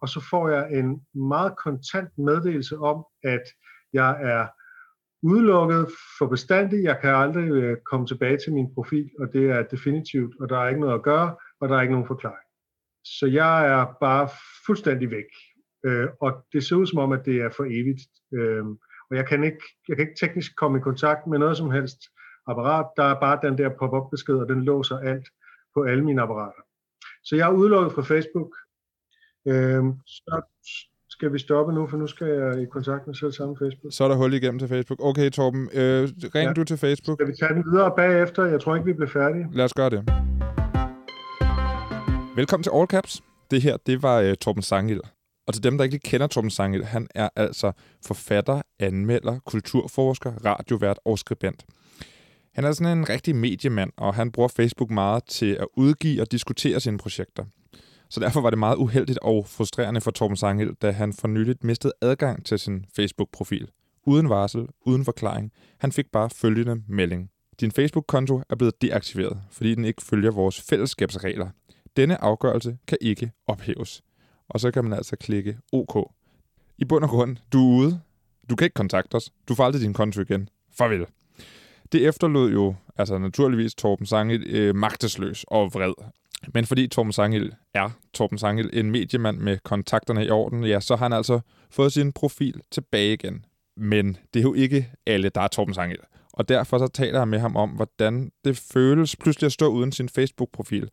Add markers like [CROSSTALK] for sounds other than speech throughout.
og så får jeg en meget kontant meddelelse om, at jeg er udelukket for bestandigt. Jeg kan aldrig øh, komme tilbage til min profil, og det er definitivt, og der er ikke noget at gøre, og der er ikke nogen forklaring. Så jeg er bare fuldstændig væk. Øh, og det ser ud som om, at det er for evigt. Øh, og jeg kan, ikke, jeg kan ikke teknisk komme i kontakt med noget som helst apparat. Der er bare den der pop-up besked, og den låser alt på alle mine apparater. Så jeg er udelukket fra Facebook. Øh, så skal vi stoppe nu, for nu skal jeg i kontakt med selv samme Facebook. Så er der hul igennem til Facebook. Okay, Torben, øh, ring ja. du til Facebook. Skal vi tage den videre bagefter? Jeg tror ikke, vi bliver færdige. Lad os gøre det. Velkommen til All Caps. Det her, det var uh, Torben Sangil. Og til dem, der ikke kender Torben Sangil, han er altså forfatter, anmelder, kulturforsker, radiovært og skribent. Han er sådan en rigtig mediemand, og han bruger Facebook meget til at udgive og diskutere sine projekter. Så derfor var det meget uheldigt og frustrerende for Torben Sangel, da han for nyligt mistede adgang til sin Facebook-profil. Uden varsel, uden forklaring. Han fik bare følgende melding. Din Facebook-konto er blevet deaktiveret, fordi den ikke følger vores fællesskabsregler. Denne afgørelse kan ikke ophæves. Og så kan man altså klikke OK. I bund og grund, du er ude. Du kan ikke kontakte os. Du får aldrig din konto igen. Farvel. Det efterlod jo altså naturligvis Torben Sange øh, magtesløs og vred. Men fordi Torben Sangel er Torben Sangel en mediemand med kontakterne i orden, ja, så har han altså fået sin profil tilbage igen. Men det er jo ikke alle, der er Torben Sangel. Og derfor så taler jeg med ham om, hvordan det føles pludselig at stå uden sin Facebook-profil.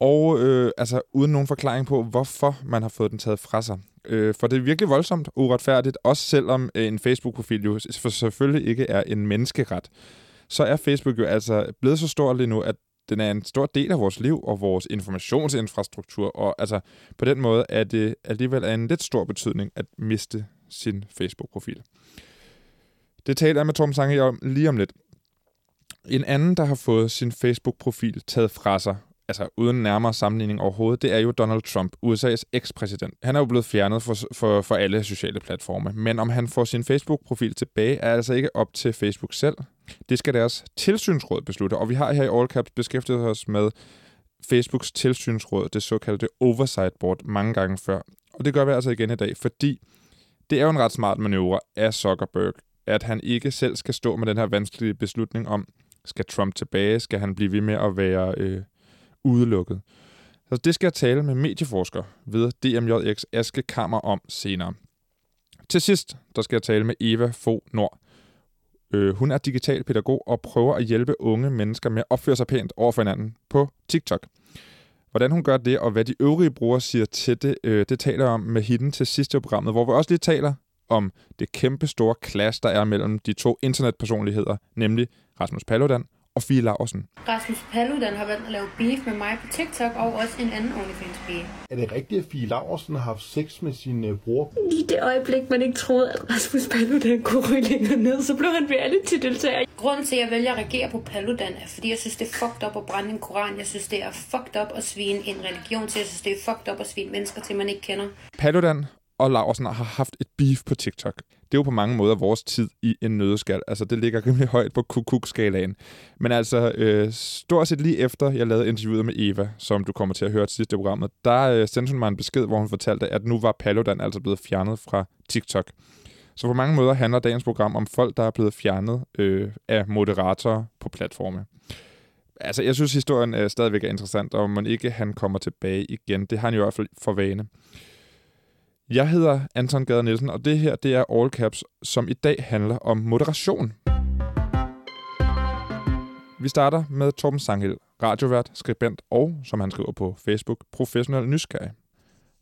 Og øh, altså uden nogen forklaring på, hvorfor man har fået den taget fra sig. Øh, for det er virkelig voldsomt uretfærdigt, også selvom øh, en Facebook-profil jo for selvfølgelig ikke er en menneskeret. Så er Facebook jo altså blevet så stor lige nu, at den er en stor del af vores liv og vores informationsinfrastruktur, og altså på den måde er det alligevel af en lidt stor betydning at miste sin Facebook-profil. Det taler jeg med Torben Sange om lige om lidt. En anden, der har fået sin Facebook-profil taget fra sig, altså uden nærmere sammenligning overhovedet, det er jo Donald Trump, USA's ekspræsident. Han er jo blevet fjernet for, for, for alle sociale platforme, men om han får sin Facebook-profil tilbage, er altså ikke op til Facebook selv. Det skal deres tilsynsråd beslutte, og vi har her i All Caps beskæftiget os med Facebooks tilsynsråd, det såkaldte Oversight Board, mange gange før. Og det gør vi altså igen i dag, fordi det er jo en ret smart manøvre af Zuckerberg, at han ikke selv skal stå med den her vanskelige beslutning om, skal Trump tilbage, skal han blive ved med at være øh, udelukket. Så det skal jeg tale med medieforsker ved DMJX Aske Kammer om senere. Til sidst, der skal jeg tale med Eva Fo Nord. Øh, hun er digital pædagog og prøver at hjælpe unge mennesker med at opføre sig pænt over for hinanden på TikTok. Hvordan hun gør det, og hvad de øvrige brugere siger til det, øh, det taler jeg om med hende til sidste programmet, hvor vi også lige taler om det kæmpe store clash, der er mellem de to internetpersonligheder, nemlig Rasmus Paludan og Fie Laursen. Rasmus Paludan har valgt at lave beef med mig på TikTok og også en anden OnlyFans-pige. Er det rigtigt, at Fie Laursen har haft sex med sin uh, bror? I det øjeblik, man ikke troede, at Rasmus Paludan kunne ryge længere ned, så blev han reality-deltager. Grunden til, at jeg vælger at reagere på Paludan, er, fordi jeg synes, det er fucked up at brænde en koran. Jeg synes, det er fucked up at svine en religion til. Jeg synes, det er fucked up at svine mennesker til, man ikke kender. Paludan og Laursen har haft et beef på TikTok. Det er jo på mange måder vores tid i en nødskal. Altså, det ligger rimelig højt på kukuk-skalaen. Men altså, øh, stort set lige efter jeg lavede interviewet med Eva, som du kommer til at høre til sidste programmet, der øh, sendte hun mig en besked, hvor hun fortalte, at nu var Paludan altså blevet fjernet fra TikTok. Så på mange måder handler dagens program om folk, der er blevet fjernet øh, af moderatorer på platforme. Altså, jeg synes, historien øh, stadigvæk er interessant, og man ikke han kommer tilbage igen. Det har han jo i hvert fald for vane. Jeg hedder Anton Gader Nielsen, og det her det er All Caps, som i dag handler om moderation. Vi starter med Torben Sangel, radiovært, skribent og, som han skriver på Facebook, professionel nysgerrig.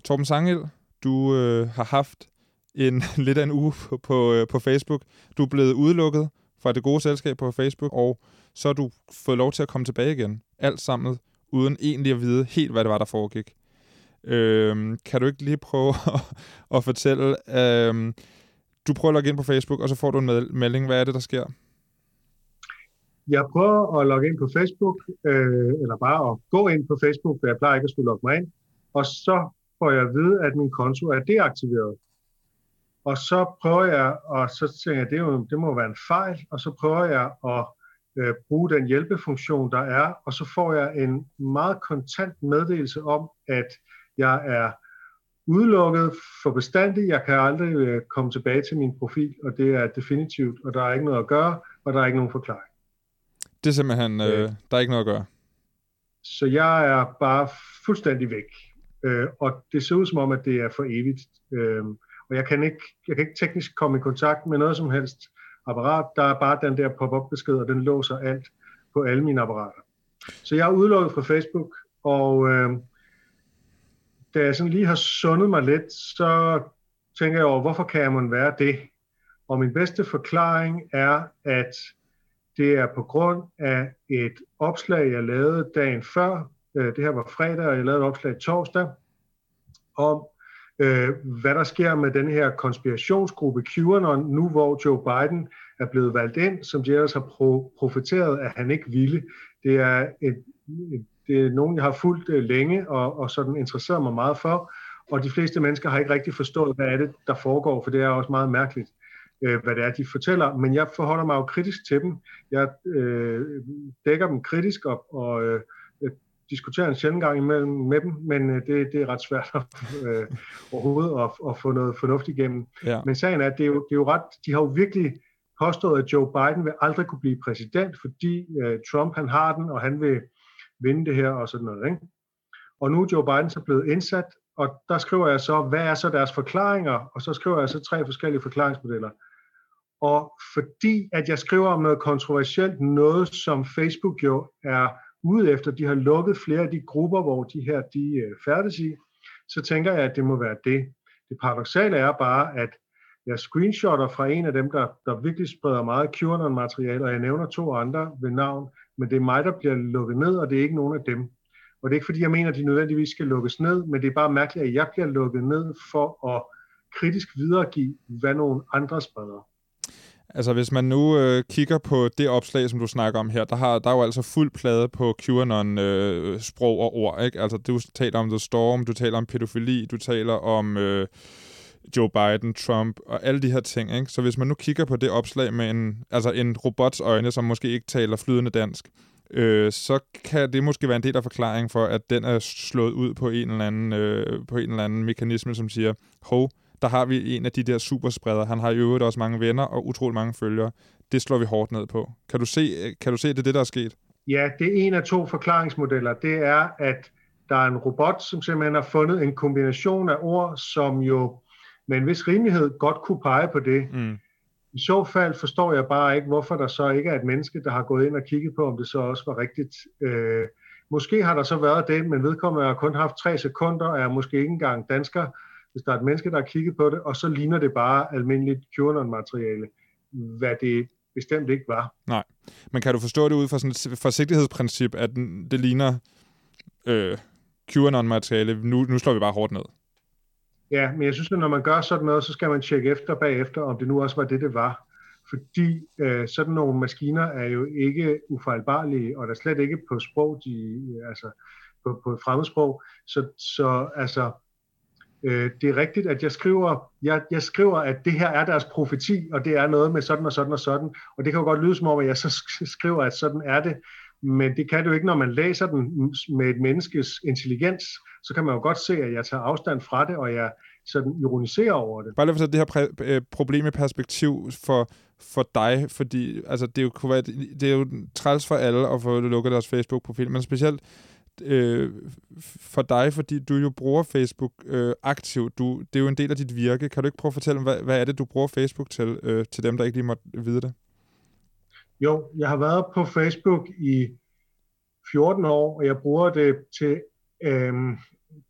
Torben Sangel, du øh, har haft en [LAUGHS] lidt af en uge på, på, øh, på Facebook. Du er blevet udelukket fra det gode selskab på Facebook, og så har du fået lov til at komme tilbage igen. Alt sammen uden egentlig at vide helt, hvad det var, der foregik. Øhm, kan du ikke lige prøve [LAUGHS] at, at fortælle, øhm, du prøver at logge ind på Facebook, og så får du en melding. Hvad er det, der sker? Jeg prøver at logge ind på Facebook, øh, eller bare at gå ind på Facebook, for jeg plejer ikke at skulle logge mig ind, og så får jeg at vide, at min konto er deaktiveret. Og så prøver jeg, og så tænker jeg, det, er jo, det må være en fejl, og så prøver jeg at øh, bruge den hjælpefunktion, der er, og så får jeg en meget kontant meddelelse om, at jeg er udelukket for bestandigt. Jeg kan aldrig øh, komme tilbage til min profil, og det er definitivt, og der er ikke noget at gøre, og der er ikke nogen forklaring. Det er simpelthen, øh, der er ikke noget at gøre. Så jeg er bare fuldstændig væk. Øh, og det ser ud som om, at det er for evigt. Øh, og jeg kan, ikke, jeg kan ikke teknisk komme i kontakt med noget som helst apparat. Der er bare den der pop-up besked, og den låser alt på alle mine apparater. Så jeg er udelukket fra Facebook, og øh, da jeg sådan lige har sundet mig lidt, så tænker jeg over, hvorfor kan man være det? Og min bedste forklaring er, at det er på grund af et opslag, jeg lavede dagen før. Øh, det her var fredag, og jeg lavede et opslag torsdag om, øh, hvad der sker med den her konspirationsgruppe QAnon, nu hvor Joe Biden er blevet valgt ind, som de ellers har pro- profeteret, at han ikke ville. Det er, et, et, det er nogen, jeg har fulgt øh, længe og, og sådan interesseret mig meget for, og de fleste mennesker har ikke rigtig forstået, hvad er det, der foregår, for det er også meget mærkeligt, øh, hvad det er, de fortæller. Men jeg forholder mig jo kritisk til dem. Jeg øh, dækker dem kritisk op, og øh, diskuterer en sjældent gang imellem med dem, men øh, det, det er ret svært øh, overhovedet at, at få noget fornuftigt igennem. Ja. Men sagen er, at det er, jo, det er jo ret, de har jo virkelig påstået, at Joe Biden vil aldrig kunne blive præsident, fordi øh, Trump han har den, og han vil vinde det her og sådan noget. Ikke? Og nu er Joe Biden så blevet indsat, og der skriver jeg så, hvad er så deres forklaringer? Og så skriver jeg så tre forskellige forklaringsmodeller. Og fordi at jeg skriver om noget kontroversielt, noget som Facebook jo er ude efter, de har lukket flere af de grupper, hvor de her de øh, færdes i, så tænker jeg, at det må være det. Det paradoxale er bare, at jeg screenshotter fra en af dem, der, der virkelig spreder meget QAnon-materiale, og jeg nævner to andre ved navn, men det er mig, der bliver lukket ned, og det er ikke nogen af dem. Og det er ikke fordi, jeg mener, at de nødvendigvis skal lukkes ned, men det er bare mærkeligt, at jeg bliver lukket ned for at kritisk videregive, hvad nogle andre spreder. Altså hvis man nu øh, kigger på det opslag, som du snakker om her, der, har, der er jo altså fuld plade på QAnon-sprog øh, og ord. Ikke? Altså du taler om The Storm, du taler om pædofili, du taler om øh, Joe Biden, Trump og alle de her ting. Ikke? Så hvis man nu kigger på det opslag med en, altså en robots øjne, som måske ikke taler flydende dansk, øh, så kan det måske være en del af forklaringen for, at den er slået ud på en eller anden, øh, på en eller anden mekanisme, som siger, hov, der har vi en af de der superspredere. Han har i øvrigt også mange venner og utrolig mange følgere. Det slår vi hårdt ned på. Kan du se, øh, kan du se det er det, der er sket? Ja, det er en af to forklaringsmodeller. Det er, at der er en robot, som simpelthen har fundet en kombination af ord, som jo med en vis rimelighed godt kunne pege på det. Mm. I så fald forstår jeg bare ikke, hvorfor der så ikke er et menneske, der har gået ind og kigget på, om det så også var rigtigt. Øh, måske har der så været det, men vedkommende har kun haft tre sekunder, og er måske ikke engang dansker, hvis der er et menneske, der har kigget på det, og så ligner det bare almindeligt QAnon-materiale, hvad det bestemt ikke var. Nej, men kan du forstå det ud fra sådan et forsigtighedsprincip, at det ligner øh, QAnon-materiale, nu, nu slår vi bare hårdt ned? Ja, men jeg synes, at når man gør sådan noget, så skal man tjekke efter bagefter, om det nu også var det, det var. Fordi øh, sådan nogle maskiner er jo ikke ufejlbarlige, og der er slet ikke på sprog, de, øh, altså på, på et fremmedsprog. Så, så altså, øh, det er rigtigt, at jeg skriver, jeg, jeg skriver, at det her er deres profeti, og det er noget med sådan og sådan og sådan. Og det kan jo godt lyde som om, at jeg så skriver, at sådan er det. Men det kan du ikke, når man læser den med et menneskes intelligens, så kan man jo godt se, at jeg tager afstand fra det, og jeg sådan ironiserer over det. Bare lige for det her præ- øh, problem i perspektiv for, for dig, fordi altså, det, er jo, kunne være, det er jo træls for alle at få lukket deres Facebook-profil, men specielt øh, for dig, fordi du jo bruger Facebook øh, aktivt. Du, det er jo en del af dit virke. Kan du ikke prøve at fortælle, hvad, hvad er det, du bruger Facebook til, øh, til dem, der ikke lige måtte vide det? Jo, jeg har været på Facebook i 14 år, og jeg bruger det til, øhm,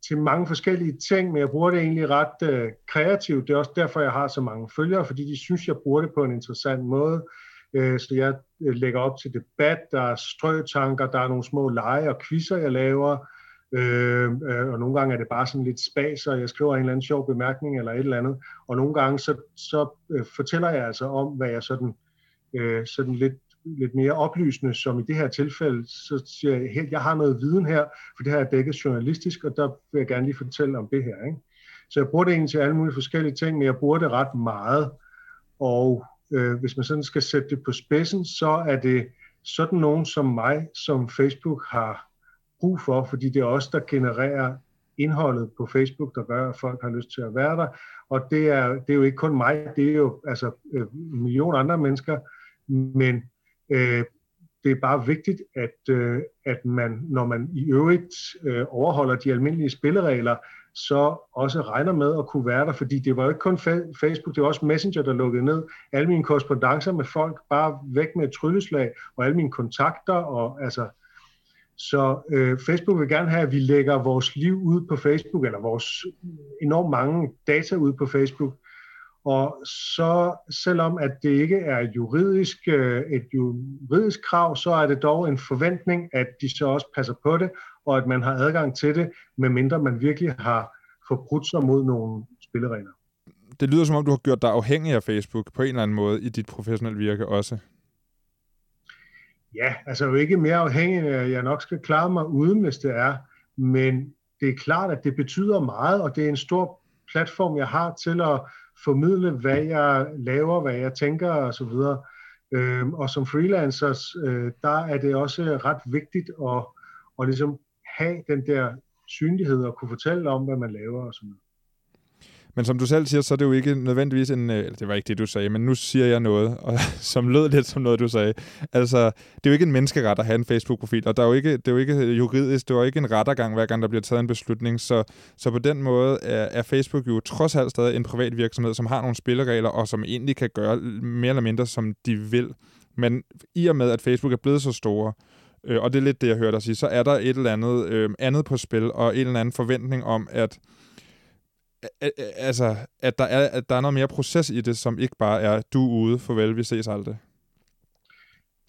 til mange forskellige ting, men jeg bruger det egentlig ret øh, kreativt. Det er også derfor, jeg har så mange følgere, fordi de synes, jeg bruger det på en interessant måde. Øh, så jeg øh, lægger op til debat, der er strøtanker, der er nogle små lege og quizzer, jeg laver, øh, øh, og nogle gange er det bare sådan lidt spas, og jeg skriver en eller anden sjov bemærkning eller et eller andet, og nogle gange så, så øh, fortæller jeg altså om, hvad jeg sådan, øh, sådan lidt lidt mere oplysende, som i det her tilfælde, så siger jeg, hey, jeg har noget viden her, for det her er dækket journalistisk, og der vil jeg gerne lige fortælle om det her. Ikke? Så jeg bruger det egentlig til alle mulige forskellige ting, men jeg bruger det ret meget, og øh, hvis man sådan skal sætte det på spidsen, så er det sådan nogen som mig, som Facebook har brug for, fordi det er os, der genererer indholdet på Facebook, der gør, at folk har lyst til at være der. Og det er, det er jo ikke kun mig, det er jo altså øh, millioner andre mennesker, men øh, det er bare vigtigt, at, øh, at man, når man i øvrigt øh, overholder de almindelige spilleregler, så også regner med at kunne være der, fordi det var jo ikke kun Facebook, det var også Messenger, der lukkede ned. Alle mine korrespondencer med folk bare væk med et trylleslag, og alle mine kontakter, og altså, så øh, Facebook vil gerne have, at vi lægger vores liv ud på Facebook, eller vores enormt mange data ud på Facebook, og så selvom at det ikke er juridisk, øh, et juridisk krav, så er det dog en forventning, at de så også passer på det, og at man har adgang til det, medmindre man virkelig har forbrudt sig mod nogle spilleregler. Det lyder som om, du har gjort dig afhængig af Facebook på en eller anden måde i dit professionelle virke også. Ja, altså jo ikke mere afhængig, af, jeg nok skal klare mig uden, hvis det er. Men det er klart, at det betyder meget, og det er en stor platform, jeg har til at formidle, hvad jeg laver, hvad jeg tænker osv. Øhm, og som freelancers, øh, der er det også ret vigtigt at, at ligesom have den der synlighed og kunne fortælle om, hvad man laver og sådan noget. Men som du selv siger, så er det jo ikke nødvendigvis en... Øh, eller det var ikke det, du sagde, men nu siger jeg noget, og, [LAUGHS] som lød lidt som noget, du sagde. Altså, det er jo ikke en menneskeret at have en Facebook-profil, og der er jo ikke, det er jo ikke juridisk, det er jo ikke en rettergang, hver gang der bliver taget en beslutning. Så, så på den måde er, er Facebook jo trods alt stadig en privat virksomhed, som har nogle spilleregler, og som egentlig kan gøre mere eller mindre, som de vil. Men i og med, at Facebook er blevet så store, øh, og det er lidt det, jeg hørte dig sige, så er der et eller andet øh, andet på spil, og en eller anden forventning om, at altså, at der, er, at der er noget mere proces i det, som ikke bare er, du er ude, farvel, vi ses aldrig.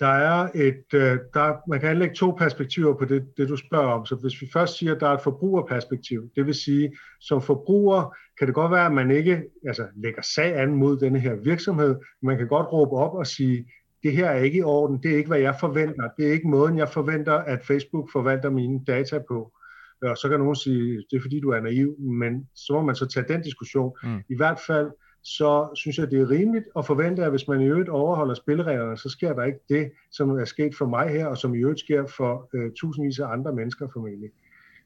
Der er et, øh, der, man kan anlægge to perspektiver på det, det, du spørger om. Så hvis vi først siger, at der er et forbrugerperspektiv, det vil sige, som forbruger kan det godt være, at man ikke altså, lægger sag an mod denne her virksomhed. Man kan godt råbe op og sige, det her er ikke i orden, det er ikke, hvad jeg forventer, det er ikke måden, jeg forventer, at Facebook forvalter mine data på. Og så kan nogen sige, det er fordi, du er naiv, men så må man så tage den diskussion. Mm. I hvert fald, så synes jeg, det er rimeligt at forvente, at hvis man i øvrigt overholder spillereglerne, så sker der ikke det, som er sket for mig her, og som i øvrigt sker for øh, tusindvis af andre mennesker formentlig.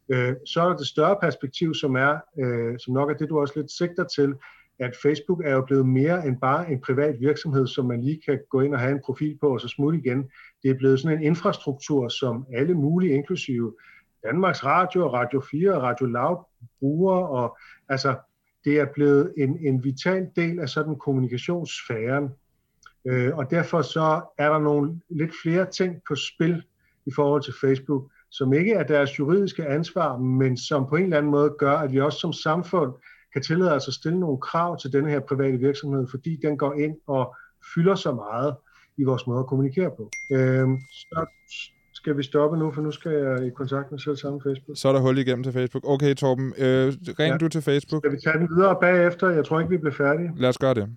Øh, så er der det større perspektiv, som er, øh, som nok er det, du også lidt sigter til, at Facebook er jo blevet mere end bare en privat virksomhed, som man lige kan gå ind og have en profil på og så smutte igen. Det er blevet sådan en infrastruktur, som alle mulige, inklusive Danmarks Radio, Radio 4 og Radio Loud bruger, og altså, det er blevet en, en vital del af sådan kommunikationssfæren. Øh, og derfor så er der nogle lidt flere ting på spil i forhold til Facebook, som ikke er deres juridiske ansvar, men som på en eller anden måde gør, at vi også som samfund kan tillade os at stille nogle krav til denne her private virksomhed, fordi den går ind og fylder så meget i vores måde at kommunikere på. Øh, så skal vi stoppe nu, for nu skal jeg i kontakt med selv samme Facebook. Så er der hul igennem til Facebook. Okay, Torben, øh, ring ja. du til Facebook. Skal vi tage den videre bagefter? Jeg tror ikke, vi bliver færdige. Lad os gøre det.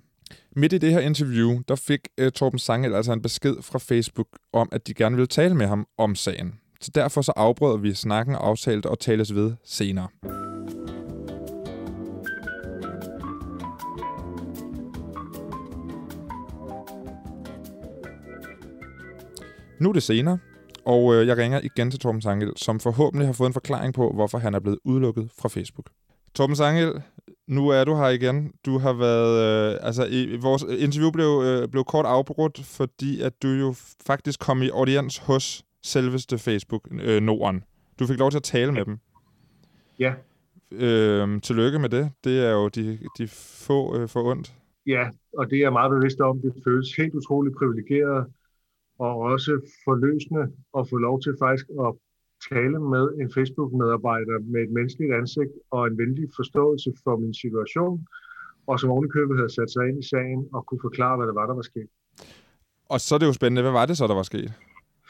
Midt i det her interview, der fik uh, Torben Sangel altså en besked fra Facebook om, at de gerne ville tale med ham om sagen. Så derfor så afbrød vi snakken og aftalte og tales ved senere. Nu er det senere, og øh, jeg ringer igen til Torben Sangel, som forhåbentlig har fået en forklaring på, hvorfor han er blevet udelukket fra Facebook. Torben Sangel, nu er du her igen. Du har været... Øh, altså, i, vores interview blev, øh, blev kort afbrudt, fordi at du jo faktisk kom i audiens hos selveste Facebook øh, Norden. Du fik lov til at tale med dem. Ja. Øh, tillykke med det. Det er jo de, de få øh, for ondt. Ja, og det er jeg meget bevidst om. Det føles helt utroligt privilegeret og også forløsende at få lov til faktisk at tale med en Facebook-medarbejder med et menneskeligt ansigt og en venlig forståelse for min situation, og som ovenikøbet havde sat sig ind i sagen og kunne forklare, hvad det var, der var sket. Og så er det jo spændende. Hvad var det så, der var sket?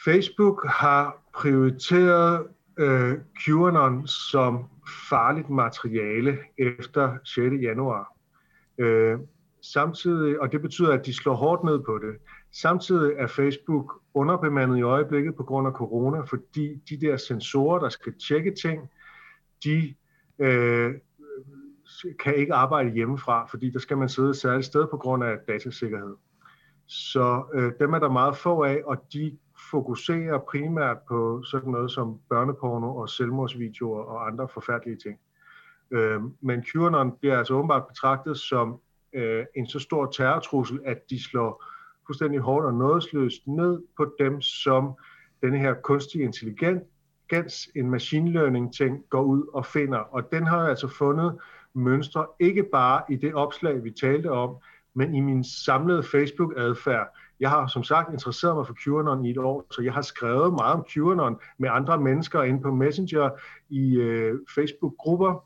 Facebook har prioriteret øh, QAnon som farligt materiale efter 6. januar. Øh, samtidig, og det betyder, at de slår hårdt ned på det. Samtidig er Facebook underbemandet i øjeblikket på grund af corona, fordi de der sensorer, der skal tjekke ting, de øh, kan ikke arbejde hjemmefra, fordi der skal man sidde et særligt sted på grund af datasikkerhed. Så øh, dem er der meget få af, og de fokuserer primært på sådan noget som børneporno og selvmordsvideoer og andre forfærdelige ting. Øh, men QAnon bliver altså åbenbart betragtet som øh, en så stor terrortrussel, at de slår fuldstændig hårdt og nådesløst ned på dem, som denne her kunstige intelligens, en machine learning ting, går ud og finder. Og den har altså fundet mønstre, ikke bare i det opslag, vi talte om, men i min samlede Facebook-adfærd. Jeg har som sagt interesseret mig for QAnon i et år, så jeg har skrevet meget om QAnon med andre mennesker inde på Messenger, i øh, Facebook-grupper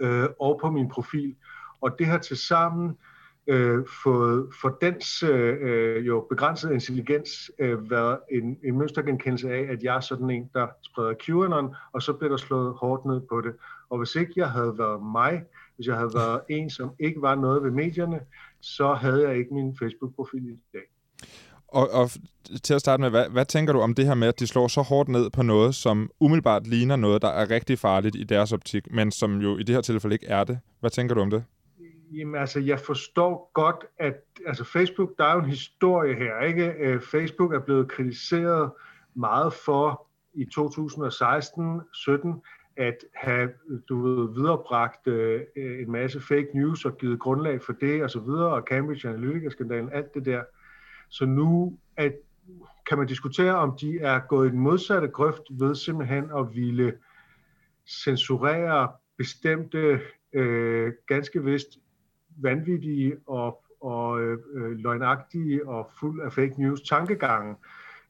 øh, og på min profil. Og det her til sammen øh, fået for dens øh, øh jo begrænsede intelligens øh, været en, en mønstergenkendelse af, at jeg er sådan en, der spreder QAnon, og så bliver der slået hårdt ned på det. Og hvis ikke jeg havde været mig, hvis jeg havde været en, som ikke var noget ved medierne, så havde jeg ikke min Facebook-profil i dag. Og, og til at starte med, hvad, hvad tænker du om det her med, at de slår så hårdt ned på noget, som umiddelbart ligner noget, der er rigtig farligt i deres optik, men som jo i det her tilfælde ikke er det? Hvad tænker du om det? Jamen altså, jeg forstår godt, at altså Facebook, der er jo en historie her, ikke? Øh, Facebook er blevet kritiseret meget for i 2016-17 at have du ved, viderebragt øh, en masse fake news og givet grundlag for det og så videre, og Cambridge Analytica-skandalen, alt det der. Så nu at, kan man diskutere, om de er gået i den modsatte grøft ved simpelthen at ville censurere bestemte, øh, ganske vist vanvittige og, og øh, løgnagtige og fuld af fake news tankegange.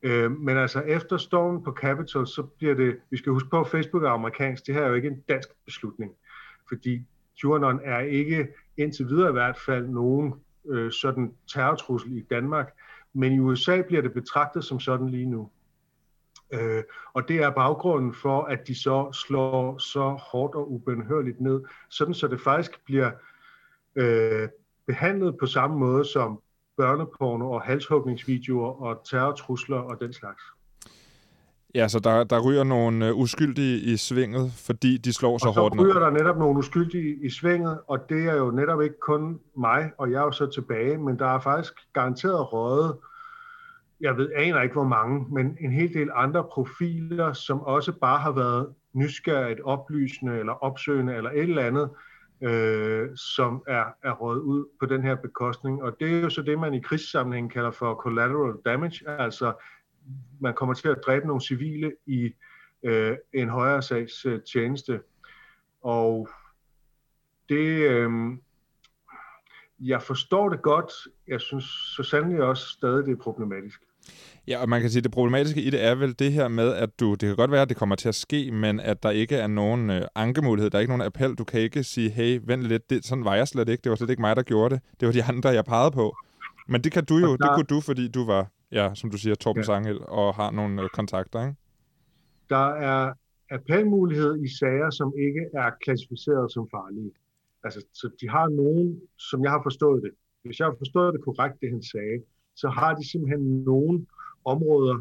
Øh, men altså efter stormen på Capitol, så bliver det, vi skal huske på, at Facebook er amerikansk, det her er jo ikke en dansk beslutning, fordi QAnon er ikke indtil videre i hvert fald nogen øh, sådan terrortrussel i Danmark, men i USA bliver det betragtet som sådan lige nu. Øh, og det er baggrunden for, at de så slår så hårdt og ubenhørligt ned, sådan så det faktisk bliver øh, behandlet på samme måde som børneporno og halshugningsvideoer og terrortrusler og den slags. Ja, så der, der ryger nogle uh, uskyldige i svinget, fordi de slår så, så hårdt ned. Og så ryger der netop nogle uskyldige i svinget, og det er jo netop ikke kun mig, og jeg er jo så tilbage, men der er faktisk garanteret røget, jeg ved, aner ikke hvor mange, men en hel del andre profiler, som også bare har været nysgerrigt, oplysende eller opsøgende eller et eller andet, øh, som er, er rådet ud på den her bekostning. Og det er jo så det, man i krigssammenhæng kalder for collateral damage, altså man kommer til at dræbe nogle civile i øh, en højere sags øh, tjeneste. Og det, øh, jeg forstår det godt. Jeg synes så sandelig også stadig, det er problematisk. Ja, og man kan sige, at det problematiske i det er vel det her med, at du, det kan godt være, at det kommer til at ske, men at der ikke er nogen øh, ankemulighed, der er ikke nogen appel. Du kan ikke sige, hey, vent lidt, det, sådan var jeg slet ikke. Det var slet ikke mig, der gjorde det. Det var de andre, jeg pegede på. Men det kan du jo, der... det kunne du, fordi du var, ja, som du siger, Torben ja. Sangel og har nogle øh, kontakter, ikke? Der er appelmulighed i sager, som ikke er klassificeret som farlige. Altså, så de har nogen, som jeg har forstået det. Hvis jeg har forstået det korrekt, det han sagde, så har de simpelthen nogen områder,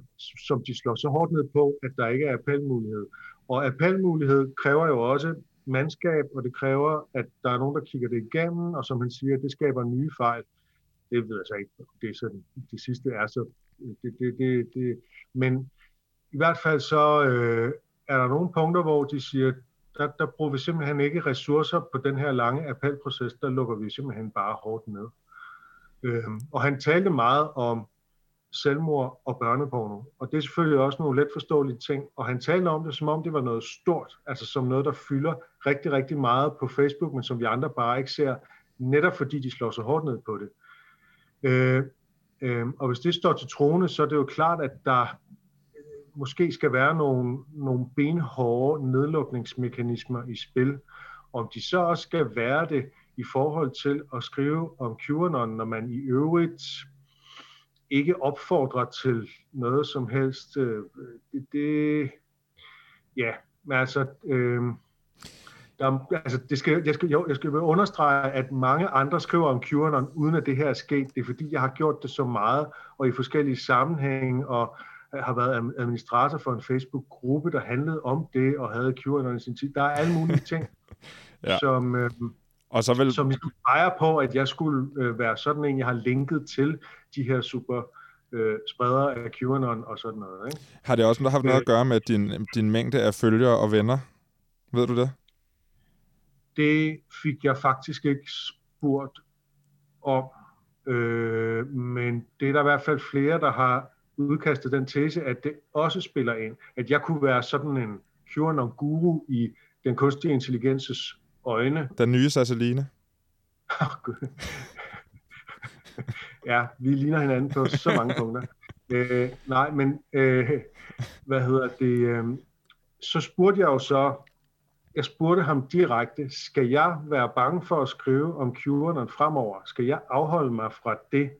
som de slår så hårdt ned på, at der ikke er appelmulighed. Og appelmulighed kræver jo også mandskab, og det kræver, at der er nogen, der kigger det igennem, og som han siger, det skaber nye fejl. Det ved jeg så ikke, det er sådan, det sidste er så, det, det, det, det. men i hvert fald så øh, er der nogle punkter, hvor de siger, der, der bruger vi simpelthen ikke ressourcer på den her lange appelproces, der lukker vi simpelthen bare hårdt ned. Øh, og han talte meget om selvmord og børneporno. Og det er selvfølgelig også nogle let forståelige ting. Og han talte om det, som om det var noget stort, altså som noget, der fylder rigtig, rigtig meget på Facebook, men som vi andre bare ikke ser, netop fordi de slår så hårdt ned på det. Øh, øh, og hvis det står til trone, så er det jo klart, at der øh, måske skal være nogle, nogle benhårde nedlukningsmekanismer i spil. Om de så også skal være det i forhold til at skrive om QAnon, når man i øvrigt ikke opfordrer til noget som helst. Øh, det, det ja, men altså, øh, der, altså det skal, jeg, skal, jo, jeg skal understrege, at mange andre skriver om QAnon, uden at det her er sket. Det er fordi, jeg har gjort det så meget, og i forskellige sammenhænge, og har været administrator for en Facebook-gruppe, der handlede om det, og havde QAnon i sin tid. Der er alle mulige ting, [LAUGHS] ja. som, øh, og så vil... som I peger på, at jeg skulle øh, være sådan en, jeg har linket til de her super øh, spreder af QAnon og sådan noget. Ikke? Har det også haft noget at øh. gøre med din, din mængde af følgere og venner? Ved du det? det fik jeg faktisk ikke spurgt om. Øh, men det er der i hvert fald flere, der har udkastet den tese, at det også spiller ind. At jeg kunne være sådan en QAnon-guru i den kunstige intelligenses øjne. Den nye Sasseline. ja, vi ligner hinanden på så mange punkter. Øh, nej, men øh, hvad hedder det? Øh, så spurgte jeg jo så, jeg spurgte ham direkte, skal jeg være bange for at skrive om QAnon fremover? Skal jeg afholde mig fra det?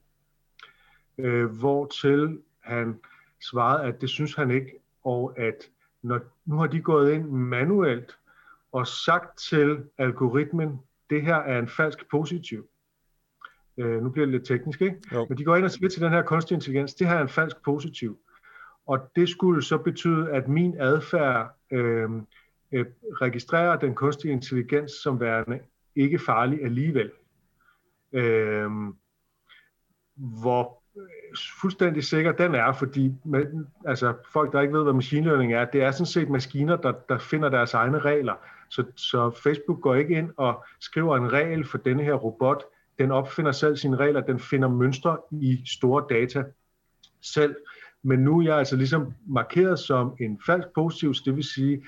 Øh, hvor til han svarede, at det synes han ikke, og at når, nu har de gået ind manuelt og sagt til algoritmen, det her er en falsk positiv. Øh, nu bliver det lidt teknisk, ikke? Jo. Men de går ind og siger til den her kunstig intelligens, det her er en falsk positiv. Og det skulle så betyde, at min adfærd øh, øh, registrerer den kunstige intelligens som værende ikke farlig alligevel. Øh, hvor fuldstændig sikker den er, fordi med, altså, folk, der ikke ved, hvad machine learning er, det er sådan set maskiner, der, der finder deres egne regler. Så, så Facebook går ikke ind og skriver en regel for denne her robot. Den opfinder selv sine regler, den finder mønstre i store data selv. Men nu er jeg altså ligesom markeret som en falsk positiv, det vil sige,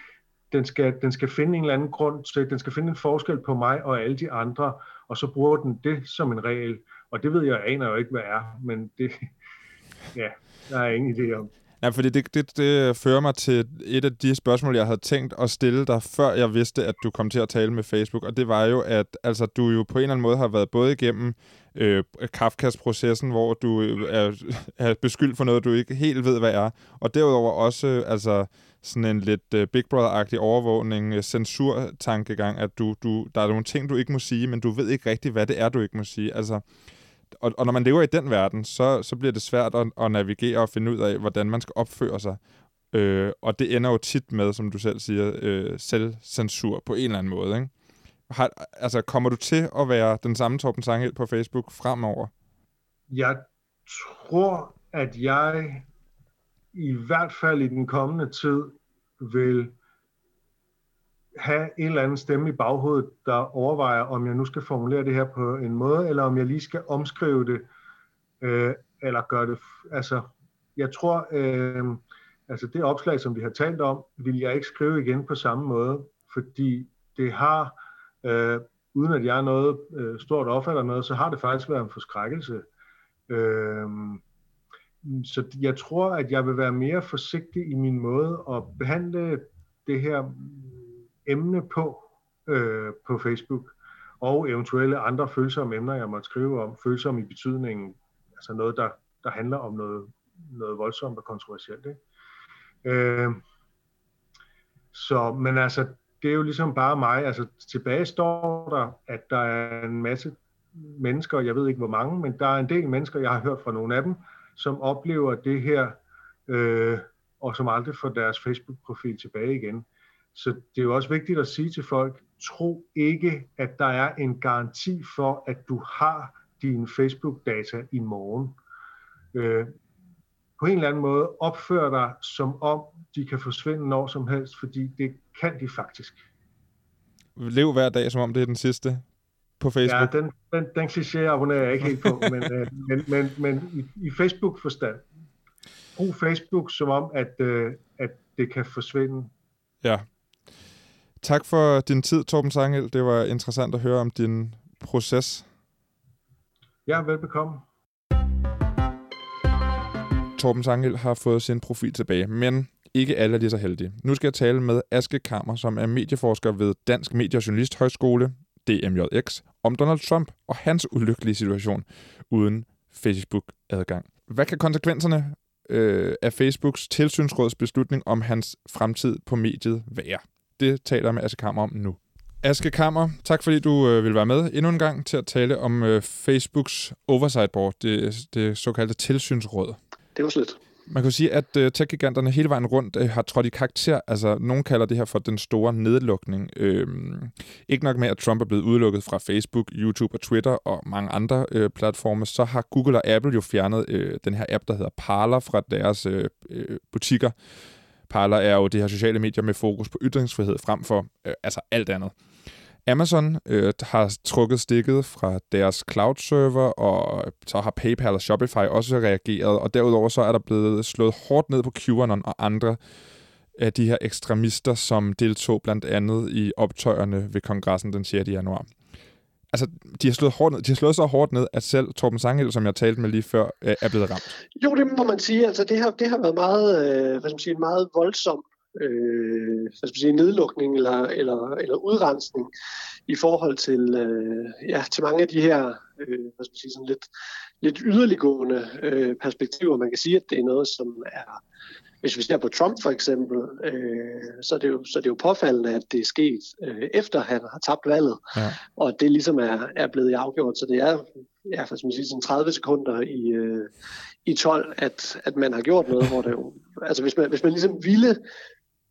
den skal, den skal finde en eller anden grund til, den skal finde en forskel på mig og alle de andre, og så bruger den det som en regel. Og det ved jeg, jeg aner jo ikke, hvad er, men det, [LAUGHS] ja, der er ingen idé om. Ja, fordi det, det, det fører mig til et af de spørgsmål, jeg havde tænkt at stille dig, før jeg vidste, at du kom til at tale med Facebook, og det var jo, at altså, du jo på en eller anden måde har været både igennem øh, Kafkas-processen, hvor du øh, er, [LAUGHS] er beskyldt for noget, du ikke helt ved, hvad er, og derudover også altså, sådan en lidt øh, Big Brother-agtig overvågning, øh, censur-tankegang, at du, du, der er nogle ting, du ikke må sige, men du ved ikke rigtigt, hvad det er, du ikke må sige. Altså, og, og når man lever i den verden, så, så bliver det svært at, at navigere og finde ud af, hvordan man skal opføre sig. Øh, og det ender jo tit med, som du selv siger, øh, selvcensur på en eller anden måde. Ikke? Har, altså, kommer du til at være den samme Torben Sangel på Facebook fremover? Jeg tror, at jeg i hvert fald i den kommende tid vil have en eller anden stemme i baghovedet, der overvejer, om jeg nu skal formulere det her på en måde, eller om jeg lige skal omskrive det, øh, eller gøre det... Altså, jeg tror, øh, altså det opslag, som vi har talt om, vil jeg ikke skrive igen på samme måde, fordi det har, øh, uden at jeg er noget øh, stort offer eller noget, så har det faktisk været en forskrækkelse. Øh, så jeg tror, at jeg vil være mere forsigtig i min måde at behandle det her emne på øh, på Facebook, og eventuelle andre følsomme emner, jeg måtte skrive om, følsomme i betydningen, altså noget, der, der handler om noget, noget voldsomt og kontroversielt. Ikke? Øh, så, men altså, det er jo ligesom bare mig. Altså, tilbage står der, at der er en masse mennesker, jeg ved ikke hvor mange, men der er en del mennesker, jeg har hørt fra nogle af dem, som oplever det her, øh, og som aldrig får deres Facebook-profil tilbage igen. Så det er jo også vigtigt at sige til folk, tro ikke, at der er en garanti for, at du har dine Facebook-data i morgen. Øh, på en eller anden måde opfør dig som om, de kan forsvinde når som helst, fordi det kan de faktisk. Lev hver dag, som om det er den sidste på Facebook. Ja, den, den, den kliché abonnerer jeg ikke helt på, men, øh, men, men, men i, i Facebook-forstand. Brug Facebook som om, at, øh, at det kan forsvinde. Ja, Tak for din tid, Torben Sangel. Det var interessant at høre om din proces. Ja, velbekomme. Torben Sangel har fået sin profil tilbage, men ikke alle er lige så heldige. Nu skal jeg tale med Aske Kammer, som er medieforsker ved Dansk Medie- og Journalisthøjskole, DMJX, om Donald Trump og hans ulykkelige situation uden Facebook-adgang. Hvad kan konsekvenserne øh, af Facebooks tilsynsråds beslutning om hans fremtid på mediet være? Det taler jeg med Aske Kammer om nu. Aske Kammer, tak fordi du øh, vil være med endnu en gang til at tale om øh, Facebooks Oversight Board, det, det såkaldte tilsynsråd. Det var slet. Man kan sige, at øh, tech-giganterne hele vejen rundt øh, har trådt i karakter. Altså, nogen kalder det her for den store nedlukning. Øh, ikke nok med, at Trump er blevet udelukket fra Facebook, YouTube og Twitter og mange andre øh, platforme, så har Google og Apple jo fjernet øh, den her app, der hedder Parler fra deres øh, øh, butikker. Parler er jo det her sociale medier med fokus på ytringsfrihed frem for øh, altså alt andet. Amazon øh, har trukket stikket fra deres cloud server, og så har PayPal og Shopify også reageret, og derudover så er der blevet slået hårdt ned på QAnon og andre af de her ekstremister, som deltog blandt andet i optøjerne ved kongressen den 6. januar. Altså, de har slået, hårdt ned. de har slået så hårdt ned, at selv Torben Sangel, som jeg talte med lige før, øh, er blevet ramt. Jo, det må man sige. Altså, det har, det har været meget, øh, hvad skal man sige, en meget voldsom øh, hvad skal man sige, nedlukning eller, eller, eller udrensning i forhold til, øh, ja, til mange af de her øh, hvad skal man sige, sådan lidt, lidt yderliggående øh, perspektiver. Man kan sige, at det er noget, som er hvis vi ser på Trump for eksempel, øh, så, er det jo, så er det jo påfaldende, at det er sket øh, efter han har tabt valget, ja. og det ligesom er, er blevet afgjort. Så det er ja, for man sige, sådan 30 sekunder i, øh, i 12, at, at man har gjort noget, hvor det jo... Altså hvis man, hvis man ligesom ville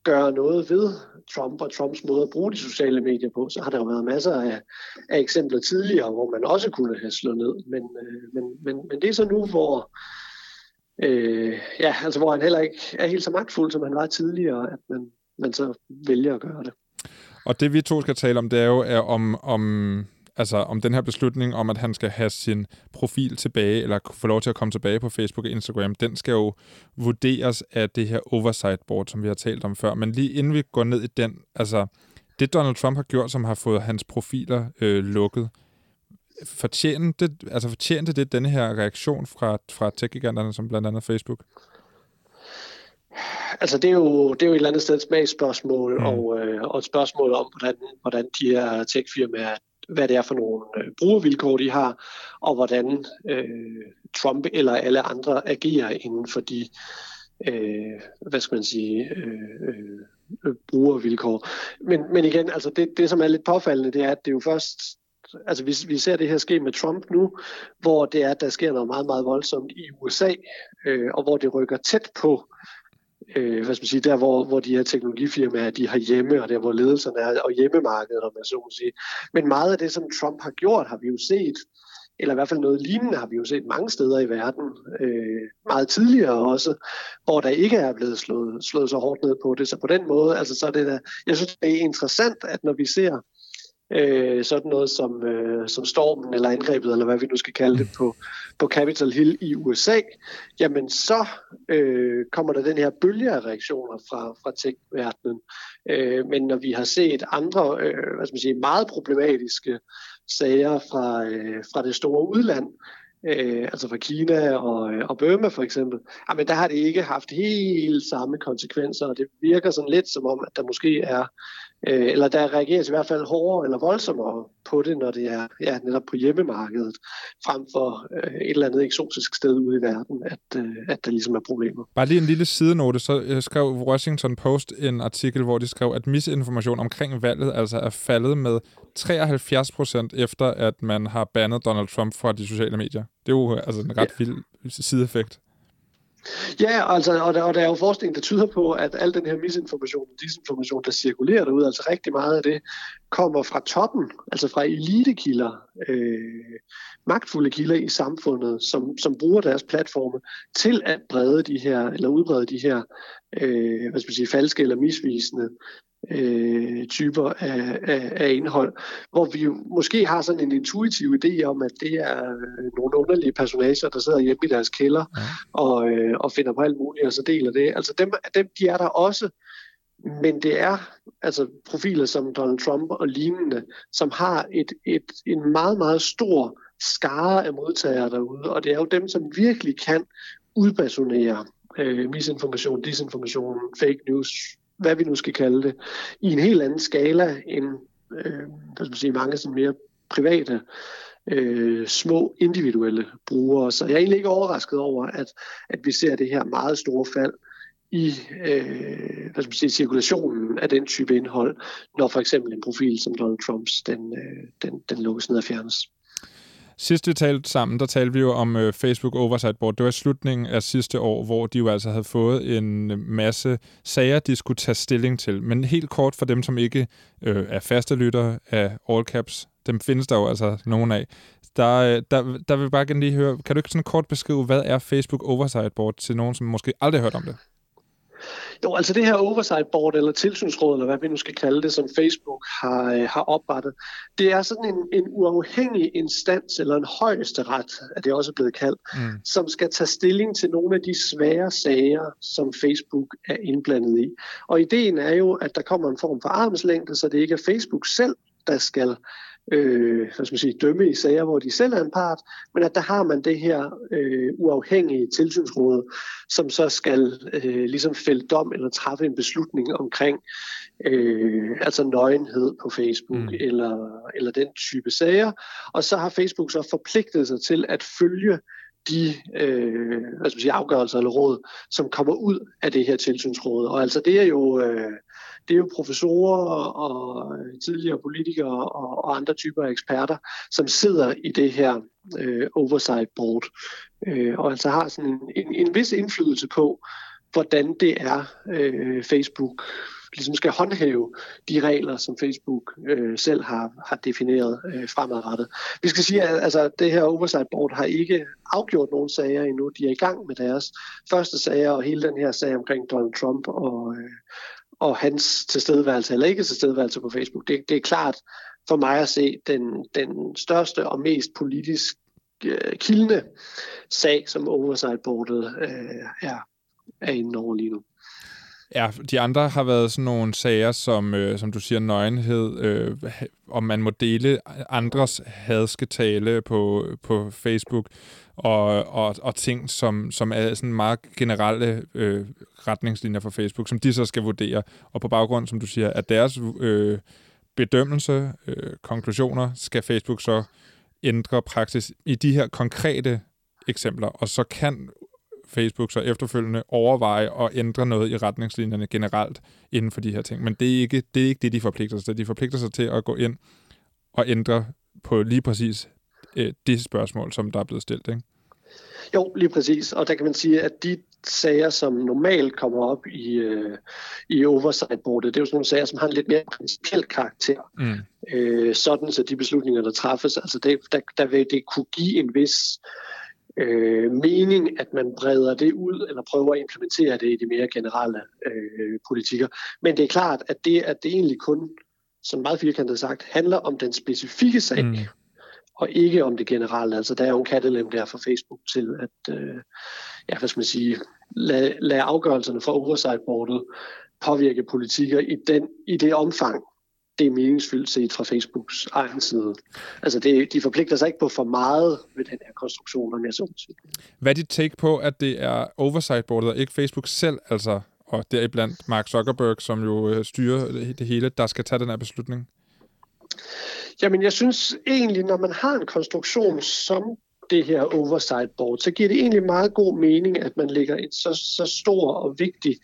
gøre noget ved Trump og Trumps måde at bruge de sociale medier på, så har der jo været masser af, af eksempler tidligere, hvor man også kunne have slået ned. Men, øh, men, men, men det er så nu, hvor øh, ja, altså hvor han heller ikke er helt så magtfuld, som han var tidligere, at man, man så vælger at gøre det. Og det vi to skal tale om, det er jo er om, om, altså, om den her beslutning om, at han skal have sin profil tilbage, eller få lov til at komme tilbage på Facebook og Instagram, den skal jo vurderes af det her oversight board, som vi har talt om før. Men lige inden vi går ned i den, altså det Donald Trump har gjort, som har fået hans profiler øh, lukket, fortjente, altså fortjente det denne her reaktion fra, fra tech-giganterne, som blandt andet Facebook? Altså det er jo, det er jo et eller andet sted et smagsspørgsmål, mm. og, øh, og et spørgsmål om, hvordan, hvordan de her tech-firmaer, hvad det er for nogle øh, brugervilkår, de har, og hvordan øh, Trump eller alle andre agerer inden for de, øh, hvad skal man sige, øh, øh, brugervilkår. Men, men igen, altså det, det, som er lidt påfaldende, det er, at det er jo først altså vi, vi ser det her ske med Trump nu, hvor det er, at der sker noget meget, meget voldsomt i USA, øh, og hvor det rykker tæt på, øh, hvad skal man sige, der hvor, hvor de her teknologifirmaer, de har hjemme, og der hvor ledelserne er, og hjemmemarkedet, om man så må sige. Men meget af det, som Trump har gjort, har vi jo set, eller i hvert fald noget lignende har vi jo set mange steder i verden, øh, meget tidligere også, hvor der ikke er blevet slået, slået så hårdt ned på det. Så på den måde, altså så er det da, jeg synes, det er interessant, at når vi ser øh, sådan noget som, øh, som stormen eller angrebet, eller hvad vi nu skal kalde det, på, på Capitol Hill i USA, jamen så øh, kommer der den her bølge af reaktioner fra, fra tech-verdenen. Øh, men når vi har set andre øh, hvad skal man sige, meget problematiske sager fra, øh, fra det store udland, øh, altså fra Kina og, øh, og Burma for eksempel, jamen der har det ikke haft helt samme konsekvenser, og det virker sådan lidt som om, at der måske er øh, eller der reageres i hvert fald hårdere eller voldsommere på det, når det er ja, netop på hjemmemarkedet, frem for øh, et eller andet eksotisk sted ude i verden, at, øh, at der ligesom er problemer. Bare lige en lille sidenote, så øh, skrev Washington Post en artikel, hvor de skrev, at misinformation omkring valget altså er faldet med 73 procent efter, at man har bandet Donald Trump fra de sociale medier. Det er jo altså en ret ja. vild sideeffekt. Ja, altså, og, der, og der er jo forskning, der tyder på, at al den her misinformation og disinformation, der cirkulerer derude, altså rigtig meget af det, kommer fra toppen, altså fra elitekilder, øh, magtfulde kilder i samfundet, som, som bruger deres platforme til at brede de her, eller udbrede de her, øh, hvad skal man sige, falske eller misvisende øh, typer af, af, af indhold, hvor vi jo måske har sådan en intuitiv idé om, at det er øh, nogle underlige personager, der sidder hjemme i deres kælder ja. og, øh, og finder på alt muligt, og så deler det. Altså dem, dem, de er der også, men det er altså profiler som Donald Trump og lignende, som har et, et, en meget, meget stor skare af modtagere derude, og det er jo dem, som virkelig kan udpersonere øh, misinformation, disinformation, fake news, hvad vi nu skal kalde det, i en helt anden skala end øh, hvad skal man sige, mange sådan mere private, øh, små individuelle brugere. Så jeg er egentlig ikke overrasket over, at, at vi ser det her meget store fald i øh, hvad skal man sige, cirkulationen af den type indhold, når for eksempel en profil som Donald Trumps, den, øh, den, den lukkes ned og fjernes. Sidst vi talte sammen, der talte vi jo om øh, Facebook Oversight Board. Det var i slutningen af sidste år, hvor de jo altså havde fået en øh, masse sager, de skulle tage stilling til. Men helt kort for dem, som ikke øh, er faste lyttere af All Caps, dem findes der jo altså nogen af. Der, øh, der, der vil jeg bare gerne lige høre, kan du ikke sådan kort beskrive, hvad er Facebook Oversight Board til nogen, som måske aldrig har hørt om det? Jo, altså det her oversight board, eller tilsynsråd, eller hvad vi nu skal kalde det, som Facebook har, øh, har oprettet, det er sådan en, en uafhængig instans, eller en højeste ret, er det også blevet kaldt, mm. som skal tage stilling til nogle af de svære sager, som Facebook er indblandet i. Og ideen er jo, at der kommer en form for armslængde, så det ikke er Facebook selv, der skal øh, hvad skal man sige, dømme i sager, hvor de selv er en part, men at der har man det her øh, uafhængige tilsynsråd, som så skal øh, ligesom fælde dom eller træffe en beslutning omkring øh, altså nøgenhed på Facebook mm. eller, eller den type sager. Og så har Facebook så forpligtet sig til at følge de øh, man sige, afgørelser eller råd, som kommer ud af det her tilsynsråd. Og altså det er jo... Øh, det er jo professorer og øh, tidligere politikere og, og andre typer af eksperter, som sidder i det her øh, oversight board, øh, og altså har sådan en, en, en vis indflydelse på, hvordan det er øh, Facebook ligesom skal håndhæve de regler, som Facebook øh, selv har, har defineret øh, fremadrettet. Vi skal sige, at altså, det her Oversight Board har ikke afgjort nogen sager endnu. De er i gang med deres første sager, og hele den her sag omkring Donald Trump og, øh, og hans tilstedeværelse eller ikke tilstedeværelse på Facebook. Det, det er klart for mig at se den, den største og mest politisk øh, kildende sag, som Oversight-bordet øh, er, er inde over lige nu. Ja, de andre har været sådan nogle sager, som, øh, som du siger, nøgenhed, øh, om man må dele andres hadske tale på, på Facebook, og, og, og ting, som, som er sådan meget generelle øh, retningslinjer for Facebook, som de så skal vurdere, og på baggrund, som du siger, at deres øh, bedømmelse, øh, konklusioner, skal Facebook så ændre praksis i de her konkrete eksempler, og så kan Facebook så efterfølgende overveje at ændre noget i retningslinjerne generelt inden for de her ting. Men det er ikke det, er ikke det de forpligter sig til. De forpligter sig til at gå ind og ændre på lige præcis øh, det spørgsmål, som der er blevet stillet. Ikke? Jo, lige præcis. Og der kan man sige, at de sager, som normalt kommer op i, øh, i oversight-bordet, det er jo sådan nogle sager, som har en lidt mere principiel karakter. Mm. Øh, sådan så de beslutninger, der træffes, altså det, der, der vil det kunne give en vis øh, mening, at man breder det ud, eller prøver at implementere det i de mere generelle øh, politikker. Men det er klart, at det, at det egentlig kun, som meget firkantet sagt, handler om den specifikke sag, mm og ikke om det generelle. Altså der er jo en kattelem der for Facebook til at, øh, ja, hvad skal man sige, lade, lade afgørelserne fra oversight-bordet påvirke politikker i, den, i det omfang, det er meningsfyldt set fra Facebooks egen side. Altså det, de forpligter sig ikke på for meget ved den her konstruktion, om jeg så Hvad er dit take på, at det er oversight-bordet og ikke Facebook selv, altså, og deriblandt Mark Zuckerberg, som jo øh, styrer det hele, der skal tage den her beslutning? Jamen jeg synes egentlig, når man har en konstruktion som det her oversight board, så giver det egentlig meget god mening, at man lægger en så, så stor og vigtig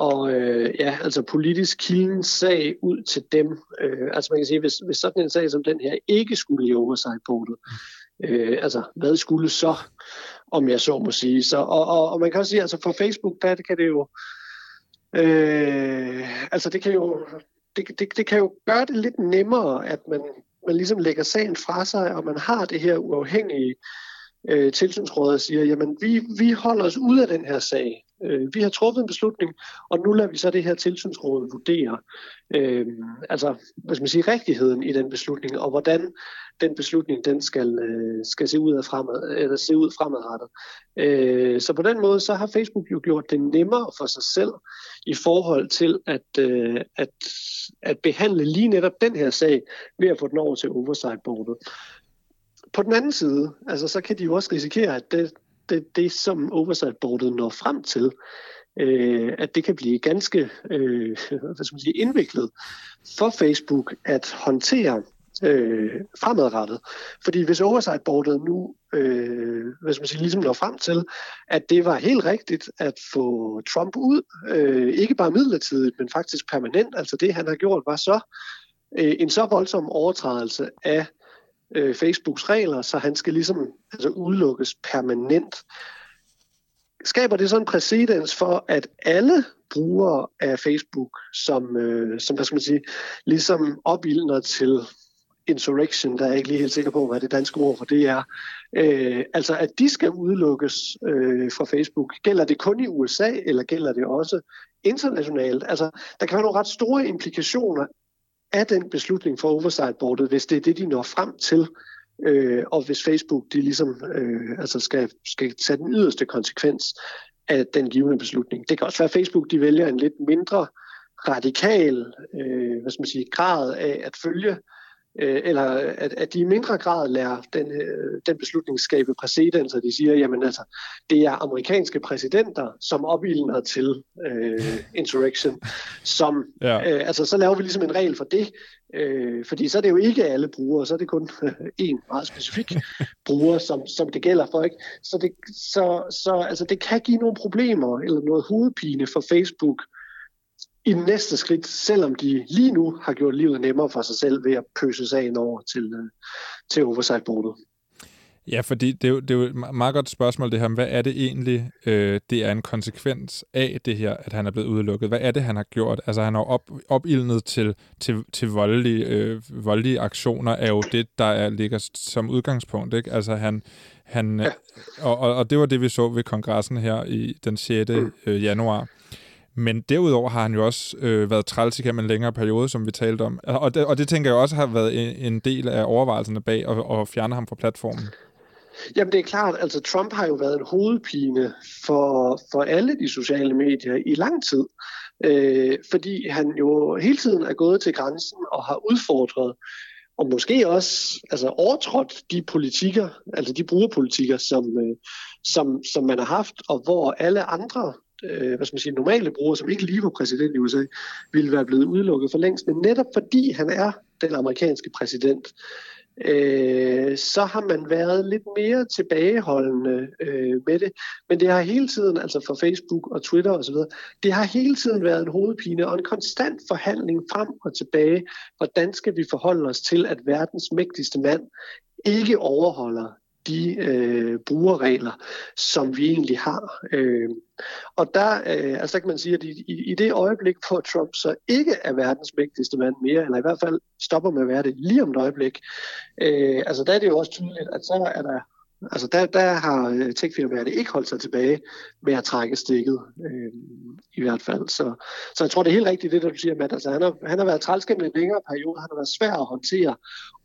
og øh, ja, altså politisk kilden sag ud til dem. Øh, altså man kan sige, hvis, hvis sådan en sag som den her ikke skulle i oversight-portet, øh, altså hvad skulle så, om jeg så må sige. Så, og, og, og man kan også sige, altså for Facebook, der kan det jo, øh, altså det kan jo, det, det, det kan jo gøre det lidt nemmere, at man, man ligesom lægger sagen fra sig, og man har det her uafhængige øh, tilsynsråd og siger, jamen vi, vi holder os ud af den her sag. Øh, vi har truffet en beslutning, og nu lader vi så det her tilsynsråd vurdere, øh, altså hvad skal man sige, rigtigheden i den beslutning, og hvordan den beslutning den skal, øh, skal se, ud af fremad, eller se ud fremadrettet. Øh, så på den måde så har Facebook jo gjort det nemmere for sig selv i forhold til at, øh, at, at behandle lige netop den her sag ved at få den over til oversight-bordet. På den anden side, altså, så kan de jo også risikere, at det, det, det som oversight-bordet når frem til, øh, at det kan blive ganske øh, hvad skal man sige, indviklet for Facebook at håndtere øh, fremadrettet. Fordi hvis oversight-bordet nu øh, hvad skal man sige, ligesom når frem til, at det var helt rigtigt at få Trump ud, øh, ikke bare midlertidigt, men faktisk permanent, altså det han har gjort var så øh, en så voldsom overtrædelse af øh, Facebooks regler, så han skal ligesom altså udelukkes permanent. Skaber det så en præcedens for, at alle brugere af Facebook, som, øh, som hvad skal man sige, ligesom opildner til insurrection, der er jeg ikke lige helt sikker på, hvad det danske ord for det er. Øh, altså, at de skal udelukkes øh, fra Facebook. Gælder det kun i USA, eller gælder det også internationalt? Altså, der kan være nogle ret store implikationer af den beslutning for oversight-boardet, hvis det er det, de når frem til. Øh, og hvis Facebook de ligesom øh, altså skal, skal tage den yderste konsekvens af den givende beslutning. Det kan også være, at Facebook de vælger en lidt mindre radikal øh, hvad skal man sige, grad af at følge øh, eller at, at de i mindre grad lærer den, øh, den beslutning skabe præcedens, og de siger, jamen altså, det er amerikanske præsidenter, som opildner til øh, insurrection, som, [LAUGHS] ja. øh, altså så laver vi ligesom en regel for det, øh, fordi så er det jo ikke alle brugere, så er det kun øh, [LAUGHS] en meget specifik [LAUGHS] bruger, som, som det gælder for, ikke? Så det, så, så altså, det kan give nogle problemer, eller noget hovedpine for Facebook, i næste skridt, selvom de lige nu har gjort livet nemmere for sig selv ved at pøse sagen over til, øh, til oversight-bordet. Ja, fordi det er, jo, det er jo et meget godt spørgsmål det her, hvad er det egentlig, øh, det er en konsekvens af det her, at han er blevet udelukket? Hvad er det, han har gjort? Altså, han har op, opildnet til, til, til voldelige, øh, voldelige aktioner, er jo det, der er, ligger som udgangspunkt, ikke? Altså, han, han, ja. og, og, og det var det, vi så ved kongressen her i den 6. Mm. Øh, januar. Men derudover har han jo også øh, været træls igennem en længere periode, som vi talte om. Og det, og det tænker jeg også har været en, en del af overvejelserne bag at, at fjerne ham fra platformen. Jamen det er klart, altså Trump har jo været en hovedpine for, for alle de sociale medier i lang tid. Øh, fordi han jo hele tiden er gået til grænsen og har udfordret og måske også altså overtrådt de politikker, altså de brugerpolitikker, som, øh, som, som man har haft, og hvor alle andre øh, hvad skal man sige, normale brugere, som ikke lige var præsident i USA, ville være blevet udelukket for længst. Men netop fordi han er den amerikanske præsident, øh, så har man været lidt mere tilbageholdende øh, med det. Men det har hele tiden, altså for Facebook og Twitter osv., det har hele tiden været en hovedpine og en konstant forhandling frem og tilbage. Hvordan skal vi forholde os til, at verdens mægtigste mand ikke overholder de øh, brugerregler, som vi egentlig har. Øh, og der, øh, altså der kan man sige, at i, i, i det øjeblik, hvor Trump så ikke er verdens mægtigste mand mere, eller i hvert fald stopper med at være det lige om et øjeblik, øh, altså der er det jo også tydeligt, at så er der Altså der, der har øh, techfirmaerne ikke holdt sig tilbage med at trække stikket, øh, i hvert fald. Så, så jeg tror, det er helt rigtigt det, der du siger, Matt. Altså, han, har, han har været træls gennem en længere periode, han har været svær at håndtere,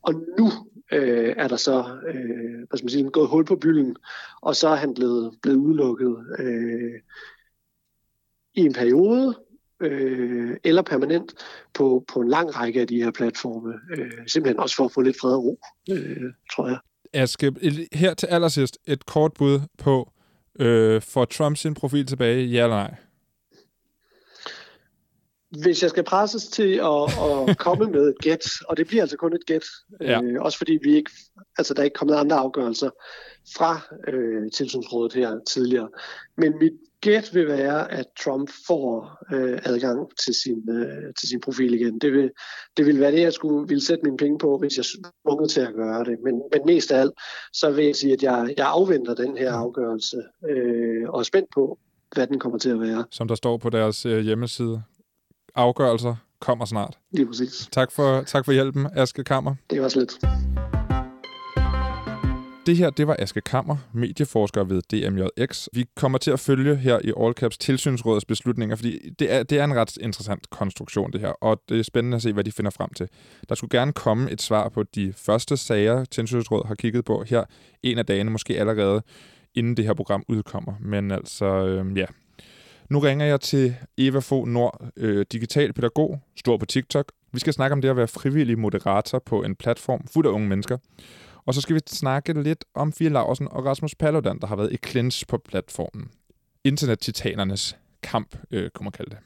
og nu øh, er der så øh, hvad skal man sige, gået hul på bylden, og så er han blevet, blevet udelukket øh, i en periode, øh, eller permanent på, på en lang række af de her platforme. Øh, simpelthen også for at få lidt fred og ro, øh, tror jeg. Aske, her til allersidst et kort bud på, øh, får Trump sin profil tilbage, ja eller nej? Hvis jeg skal presses til at, at [LAUGHS] komme med et gæt, og det bliver altså kun et gæt, ja. øh, også fordi vi ikke, altså der er ikke kommet andre afgørelser fra øh, tilsynsrådet her tidligere. Men mit gæt vil være, at Trump får øh, adgang til sin, øh, til sin profil igen. Det vil, det vil være det, jeg skulle ville sætte mine penge på, hvis jeg er til at gøre det. Men, men mest af alt, så vil jeg sige, at jeg, jeg afventer den her afgørelse øh, og er spændt på, hvad den kommer til at være. Som der står på deres øh, hjemmeside. Afgørelser kommer snart. Lige præcis. Tak for, tak for hjælpen, Aske Kammer. Det var slet. Det her, det var Aske Kammer, medieforsker ved DMJX. Vi kommer til at følge her i All Caps tilsynsrådets beslutninger, fordi det er, det er en ret interessant konstruktion, det her, og det er spændende at se, hvad de finder frem til. Der skulle gerne komme et svar på de første sager, tilsynsrådet har kigget på her en af dagene, måske allerede inden det her program udkommer. Men altså, øh, ja. Nu ringer jeg til Eva Fogh Nord, øh, digital pædagog, stor på TikTok. Vi skal snakke om det at være frivillig moderator på en platform fuld af unge mennesker. Og så skal vi snakke lidt om Fie Larsen og Rasmus Paludan, der har været i clinch på platformen. Internet-titanernes kamp, øh, kunne man kalde det.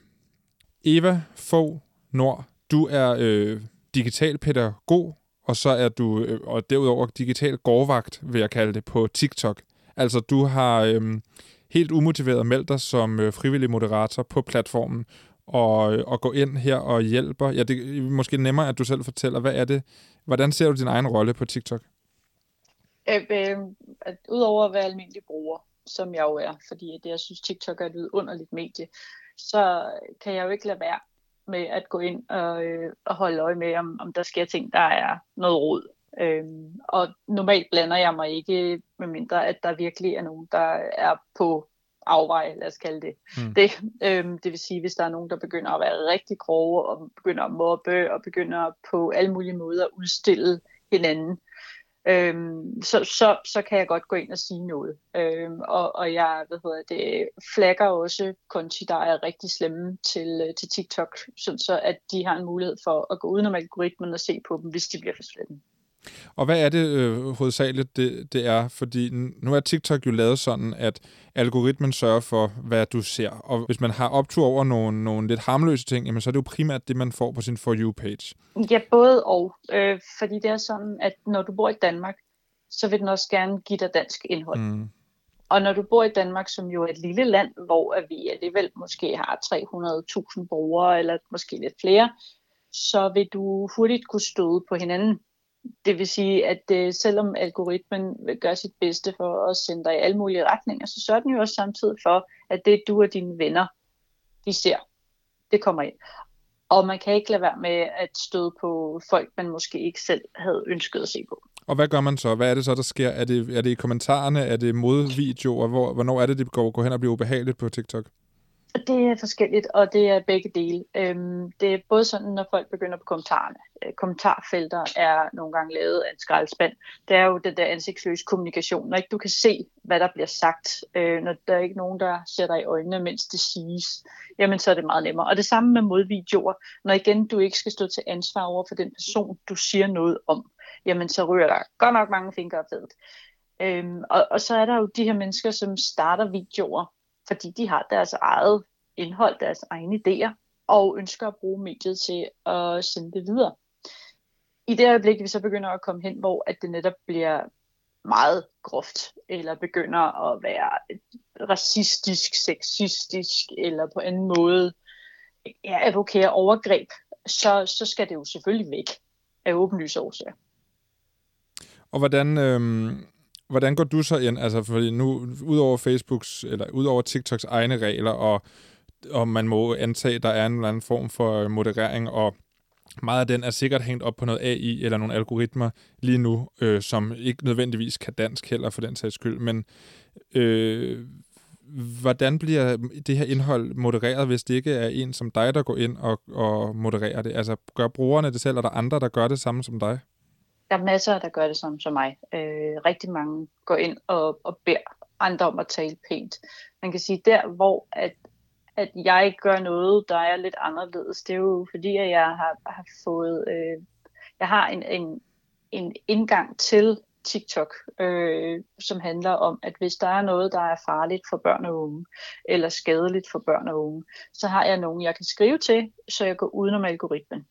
Eva Fogh Nord, du er øh, digital pædagog, og så er du øh, og derudover digital gårdvagt, vil jeg kalde det, på TikTok. Altså, du har øh, helt umotiveret meldt dig som øh, frivillig moderator på platformen, og, øh, og gå ind her og hjælper. Ja, det er måske nemmere, at du selv fortæller, hvad er det, hvordan ser du din egen rolle på TikTok? Øh, øh, at udover at være almindelig bruger, som jeg jo er, fordi det, jeg synes, TikTok er et underligt medie, så kan jeg jo ikke lade være med at gå ind og, øh, og holde øje med, om, om der sker ting, der er noget rod. Øhm, og normalt blander jeg mig ikke, med mindre at der virkelig er nogen, der er på afvej, lad os kalde det. Mm. det. Øhm, det vil sige, hvis der er nogen, der begynder at være rigtig grove, og begynder at mobbe, og begynder på alle mulige måder at udstille hinanden, øhm, så, så, så kan jeg godt gå ind og sige noget. Øhm, og, og jeg hvad hedder det, flagger også konti, der er rigtig slemme til, øh, til TikTok, sådan så at de har en mulighed for at gå udenom algoritmen og se på dem, hvis de bliver for slemme. Og hvad er det øh, hovedsageligt, det, det er? Fordi nu er TikTok jo lavet sådan, at algoritmen sørger for, hvad du ser. Og hvis man har optur over nogle, nogle lidt harmløse ting, jamen, så er det jo primært det, man får på sin For You-page. Ja, både og. Øh, fordi det er sådan, at når du bor i Danmark, så vil den også gerne give dig dansk indhold. Mm. Og når du bor i Danmark, som jo er et lille land, hvor vi alligevel måske har 300.000 brugere, eller måske lidt flere, så vil du hurtigt kunne støde på hinanden det vil sige, at øh, selvom algoritmen vil gøre sit bedste for at sende dig i alle mulige retninger, så sørger den jo også samtidig for, at det du og dine venner, de ser, det kommer ind. Og man kan ikke lade være med at støde på folk, man måske ikke selv havde ønsket at se på. Og hvad gør man så? Hvad er det så, der sker? Er det, er det i kommentarerne? Er det modvideoer? Hvor, hvornår er det, det går, går hen og bliver ubehageligt på TikTok? Det er forskelligt, og det er begge dele. Øhm, det er både sådan, når folk begynder på kommentarerne. Øh, kommentarfelter er nogle gange lavet af en skraldespand. Det er jo den der ansigtsløse kommunikation. Når ikke du kan se, hvad der bliver sagt, øh, når der er ikke nogen, der ser dig i øjnene, mens det siges, jamen så er det meget nemmere. Og det samme med modvideoer. Når igen du ikke skal stå til ansvar over for den person, du siger noget om, jamen så ryger der godt nok mange fingre af Øhm, og, og så er der jo de her mennesker, som starter videoer fordi de har deres eget indhold, deres egne idéer, og ønsker at bruge mediet til at sende det videre. I det øjeblik, vi så begynder at komme hen, hvor at det netop bliver meget groft, eller begynder at være racistisk, sexistisk, eller på anden måde ja, advokere overgreb, så, så skal det jo selvfølgelig væk af åbenlyse årsager. Og hvordan, øh, hvordan går du så ind? Altså, fordi nu, udover Facebooks, eller udover TikToks egne regler, og, og man må antage, der er en eller anden form for øh, moderering, og meget af den er sikkert hængt op på noget AI eller nogle algoritmer lige nu, øh, som ikke nødvendigvis kan dansk heller for den sags skyld. Men øh, hvordan bliver det her indhold modereret, hvis det ikke er en som dig, der går ind og, og modererer det? Altså gør brugerne det selv, eller er der andre, der gør det samme som dig? Der er masser, der gør det som, som mig. Øh, rigtig mange går ind og, og beder andre om at tale pænt. Man kan sige, der hvor at, at jeg gør noget, der er lidt anderledes, det er jo fordi, at jeg har, har fået, øh, jeg har en, en, en indgang til TikTok, øh, som handler om, at hvis der er noget, der er farligt for børn og unge, eller skadeligt for børn og unge, så har jeg nogen, jeg kan skrive til, så jeg går udenom algoritmen.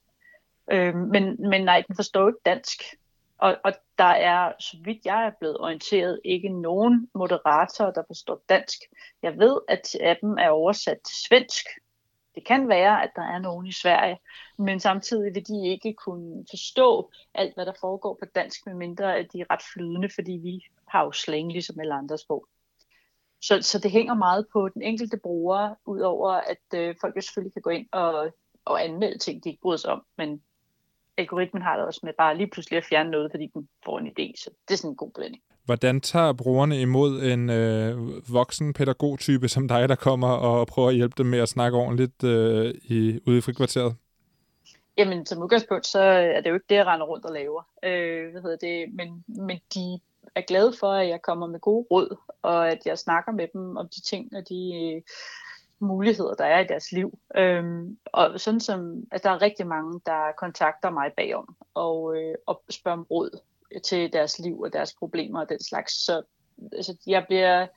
Øh, men, men nej, den forstår ikke dansk. Og, og der er, så vidt jeg er blevet orienteret, ikke nogen moderatorer, der forstår dansk. Jeg ved, at appen er oversat til svensk. Det kan være, at der er nogen i Sverige, men samtidig vil de ikke kunne forstå alt, hvad der foregår på dansk, medmindre at de er ret flydende, fordi vi har jo slang ligesom alle andre sprog. Så, så det hænger meget på den enkelte bruger, udover at øh, folk jo selvfølgelig kan gå ind og, og anmelde ting, de ikke bryder sig om, men algoritmen har det også med bare lige pludselig at fjerne noget, fordi den får en idé. Så det er sådan en god blanding. Hvordan tager brugerne imod en øh, voksen pædagogtype som dig, der kommer og prøver at hjælpe dem med at snakke ordentligt øh, i, ude i frikvarteret? Jamen, som udgangspunkt, så er det jo ikke det, jeg render rundt og laver. Øh, hvad hedder det? Men, men de er glade for, at jeg kommer med gode råd, og at jeg snakker med dem om de ting, og de øh, muligheder, der er i deres liv. Øhm, og sådan som, at der er rigtig mange, der kontakter mig bagom og, øh, og spørger om råd til deres liv og deres problemer og den slags. Så altså, jeg, bliver,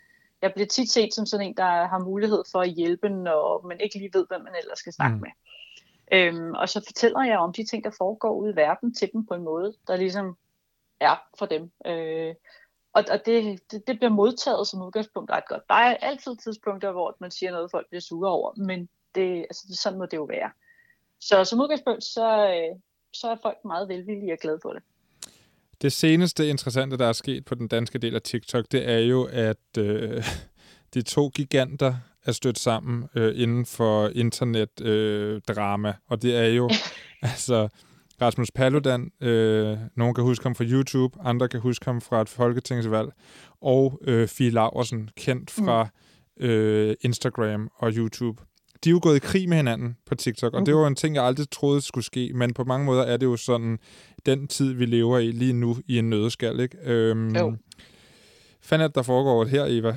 jeg bliver tit set som sådan en, der har mulighed for at hjælpe, når man ikke lige ved, hvad man ellers skal snakke mm. med. Øhm, og så fortæller jeg om de ting, der foregår ude i verden til dem på en måde, der ligesom er for dem. Øh, og, og det, det, det bliver modtaget som udgangspunkt ret godt. Der er altid tidspunkter, hvor man siger noget, folk bliver sure over, men det, altså, det, sådan må det jo være. Så som udgangspunkt, så, øh, så er folk meget velvillige og glade for det. Det seneste interessante, der er sket på den danske del af TikTok, det er jo, at øh, [LAUGHS] de to giganter er stødt sammen øh, inden for internetdrama, øh, drama. og det er jo [LAUGHS] altså Rasmus Paludan, øh, nogen kan huske ham fra YouTube, andre kan huske ham fra et folketingsvalg, og øh, Fie Laversen, kendt fra mm. øh, Instagram og YouTube. De er jo gået i krig med hinanden på TikTok, og mm. det var en ting, jeg aldrig troede skulle ske, men på mange måder er det jo sådan den tid, vi lever i lige nu i en nødskal, ikke? Øhm, jo. Fandt at der foregår her, Eva? [LAUGHS]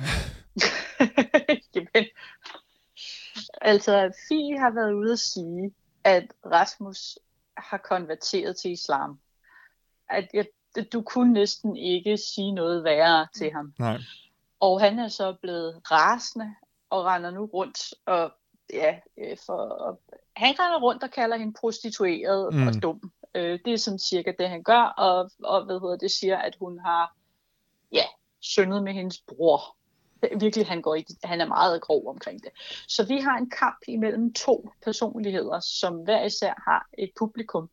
[LAUGHS] Jamen, altså, Fie har været ude at sige, at Rasmus har konverteret til islam. At jeg, du kunne næsten ikke sige noget værre til ham. Nej. Og han er så blevet rasende og render nu rundt og ja, øh, for, han render rundt og kalder hende prostitueret mm. og dum. Øh, det er sådan cirka det, han gør, og, og hvad hedder det, siger, at hun har ja, syndet med hendes bror. [LAUGHS] Virkelig, han, går i, han er meget grov omkring det. Så vi har en kamp imellem to personligheder, som hver især har et publikum.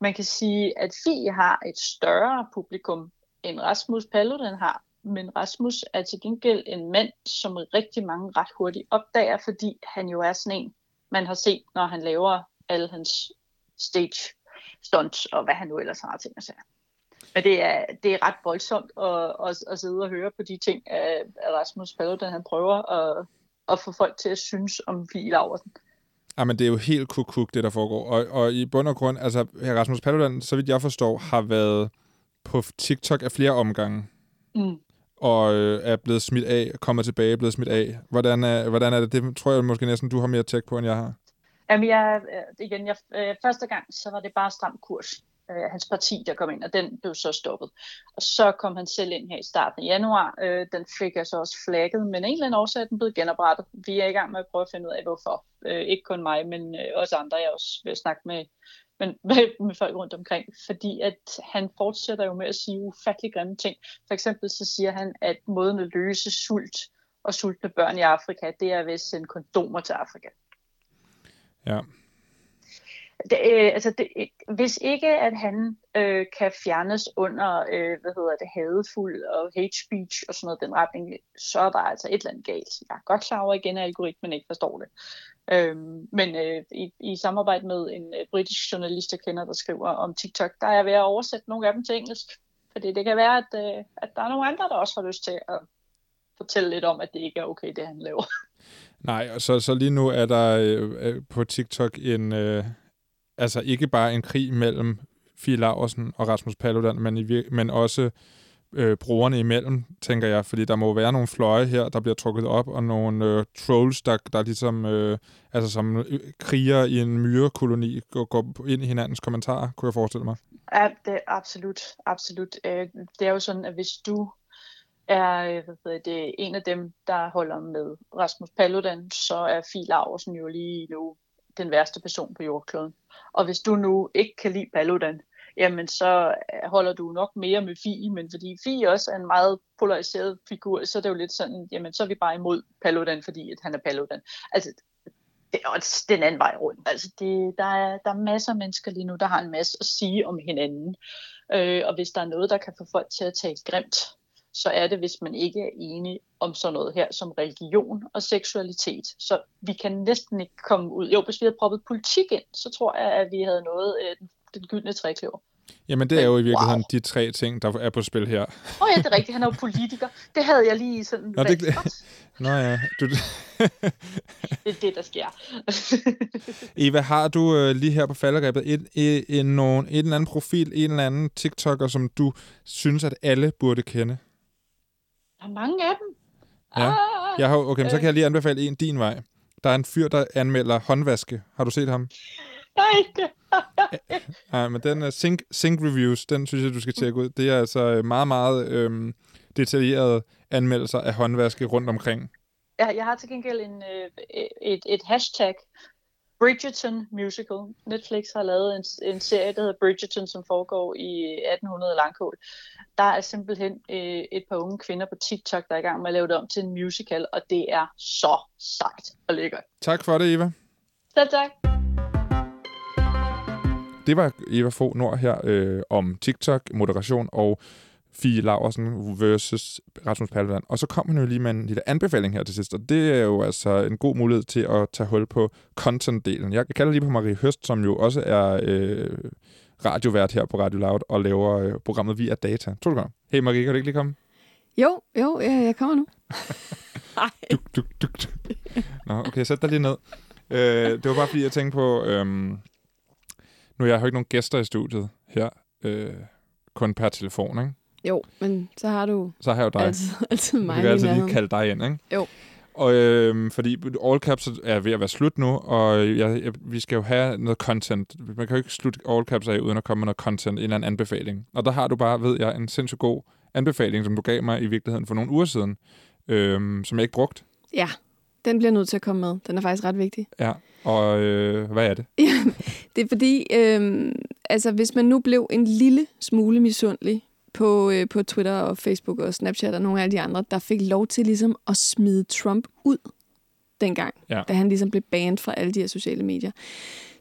Man kan sige, at Fie har et større publikum, end Rasmus Paludan har, men Rasmus er til gengæld en mand, som rigtig mange ret hurtigt opdager, fordi han jo er sådan en, man har set, når han laver alle hans stage stunts, og hvad han nu ellers har ting at sige. Men det er, det er ret voldsomt at, at, at sidde og høre på de ting, at Rasmus Paludan han prøver at, at få folk til at synes om Fie Laversen. Ja, men det er jo helt kuk det der foregår. Og, og i bund og grund, altså Rasmus Paludan, så vidt jeg forstår, har været på TikTok af flere omgange. Mm. Og øh, er blevet smidt af, kommer tilbage, blevet smidt af. Hvordan er, hvordan er det? Det tror jeg måske næsten, du har mere tjek på, end jeg har. Jamen, jeg, øh, igen, jeg, øh, første gang, så var det bare stram kurs øh, hans parti, der kom ind, og den blev så stoppet. Og så kom han selv ind her i starten af januar. Øh, den fik jeg så også flagget, men en eller anden årsag er den blevet genoprettet. Vi er i gang med at prøve at finde ud af, hvorfor. Øh, ikke kun mig, men øh, også andre. Jeg også vil snakke med, men, [LAUGHS] med, med folk rundt omkring. Fordi at han fortsætter jo med at sige ufattelig grimme ting. For eksempel så siger han, at måden at løse sult og sultne børn i Afrika, det er ved at sende kondomer til Afrika. Ja, det, øh, altså det, hvis ikke at han øh, kan fjernes under, øh, hvad hedder det, hadefuld og hate speech og sådan noget den retning, så er der altså et eller andet galt. Jeg er godt klar over igen, at algoritmen ikke forstår det. Øhm, men øh, i, i samarbejde med en øh, britisk journalist, jeg kender, der skriver om TikTok, der er jeg ved at oversætte nogle af dem til engelsk. Fordi det kan være, at, øh, at der er nogle andre, der også har lyst til at fortælle lidt om, at det ikke er okay, det han laver. Nej, og så, så lige nu er der øh, øh på TikTok en, øh, altså ikke bare en krig mellem Fie Laversen og Rasmus Paludan, men, i, men også øh, brugerne imellem, tænker jeg, fordi der må være nogle fløje her, der bliver trukket op, og nogle øh, trolls, der, der ligesom, øh, altså som øh, kriger i en myrekoloni, går, går ind i hinandens kommentarer, kunne jeg forestille mig. Ja, det er absolut, absolut. Øh, det er jo sådan, at hvis du er øh, hvad det, en af dem, der holder med Rasmus Paludan, så er Fie Laversen jo lige nu den værste person på jordkloden. Og hvis du nu ikke kan lide Paludan, jamen så øh, holder du nok mere med Fie, men fordi Fie også er en meget polariseret figur, så er det jo lidt sådan, jamen så er vi bare imod Paludan, fordi at han er Paludan. Altså, det er også den anden vej rundt. Altså, det, der, er, der er masser af mennesker lige nu, der har en masse at sige om hinanden. Øh, og hvis der er noget, der kan få folk til at tale grimt, så er det, hvis man ikke er enig om sådan noget her som religion og seksualitet. Så vi kan næsten ikke komme ud. Jo, hvis vi havde proppet politik ind, så tror jeg, at vi havde nået øh, den, gyldne trækløver. Jamen, det er jo i virkeligheden wow. de tre ting, der er på spil her. Åh oh, ja, det er rigtigt. Han er jo politiker. Det havde jeg lige sådan Nå, det... Nå ja. Du... det er det, der sker. [LAUGHS] Eva, har du øh, lige her på falderæbet et, et, en, nogen, en eller anden profil, en eller anden TikToker, som du synes, at alle burde kende? Der er mange af dem. Ja. Ah, jeg har, okay, men så kan jeg lige anbefale en din vej. Der er en fyr, der anmelder håndvaske. Har du set ham? Nej, [LAUGHS] Nej, men den uh, Sync, Sync Reviews, den synes jeg, du skal tjekke ud. Det er altså øh, meget, meget øhm, detaljerede anmeldelser af håndvaske rundt omkring. Ja, jeg har til gengæld en, øh, et, et hashtag, Bridgerton Musical. Netflix har lavet en, en serie, der hedder Bridgerton, som foregår i 1800 Langkål. Der er simpelthen øh, et par unge kvinder på TikTok, der er i gang med at lave det om til en musical, og det er så sejt og lækkert. Tak for det, Eva. Selv tak. Det var Eva Fo Nord her øh, om TikTok, moderation og Fie Laversen versus Rasmus Paludan. Og så kom han jo lige med en lille anbefaling her til sidst, og det er jo altså en god mulighed til at tage hul på content-delen. Jeg kalder lige på Marie Høst, som jo også er øh, radiovært her på Radio Loud og laver øh, programmet Via Data. Tror du godt? Hey Marie, kan du ikke lige komme? Jo, jo, jeg, jeg kommer nu. [LAUGHS] Duk, duk, duk, duk. Nå, okay, sæt dig lige ned. Øh, det var bare fordi, jeg tænkte på... Øhm, nu jeg har jo ikke nogen gæster i studiet her. Øh, kun per telefon, ikke? Jo, men så har du Så har jeg jo dig. altid, [LAUGHS] altid mig Vi kan altid lige kalde dig ind, ikke? Jo. Og øhm, fordi All Caps er ved at være slut nu, og jeg, jeg, vi skal jo have noget content. Man kan jo ikke slutte All Caps af, uden at komme med noget content, en eller anden anbefaling. Og der har du bare, ved jeg, en sindssygt god anbefaling, som du gav mig i virkeligheden for nogle uger siden, øhm, som jeg ikke brugt. Ja, den bliver nødt til at komme med. Den er faktisk ret vigtig. Ja, og øh, hvad er det? [LAUGHS] Det er fordi, øhm, altså hvis man nu blev en lille smule misundelig på, øh, på Twitter og Facebook og Snapchat og nogle af alle de andre, der fik lov til ligesom at smide Trump ud dengang, Ja. da han ligesom blev banned fra alle de her sociale medier,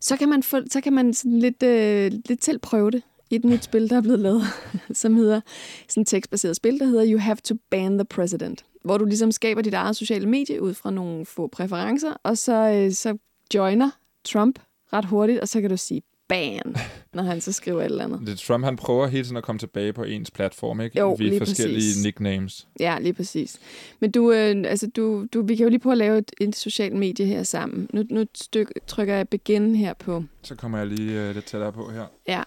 så kan man, få, så kan man sådan lidt, øh, lidt selv prøve det i et nyt spil, der er blevet lavet, [LAUGHS] som hedder sådan et tekstbaseret spil, der hedder You Have to Ban the President, hvor du ligesom skaber dit eget sociale medie ud fra nogle få præferencer, og så, øh, så joiner Trump ret hurtigt, og så kan du sige ban, når han så skriver et eller andet. Det er Trump, han prøver hele tiden at komme tilbage på ens platform, ikke? Jo, Ved lige forskellige præcis. nicknames. Ja, lige præcis. Men du, øh, altså du, du, vi kan jo lige prøve at lave et, et socialt medie her sammen. Nu, nu styk, trykker jeg begin her på, Så kommer jeg lige øh, lidt tættere på her.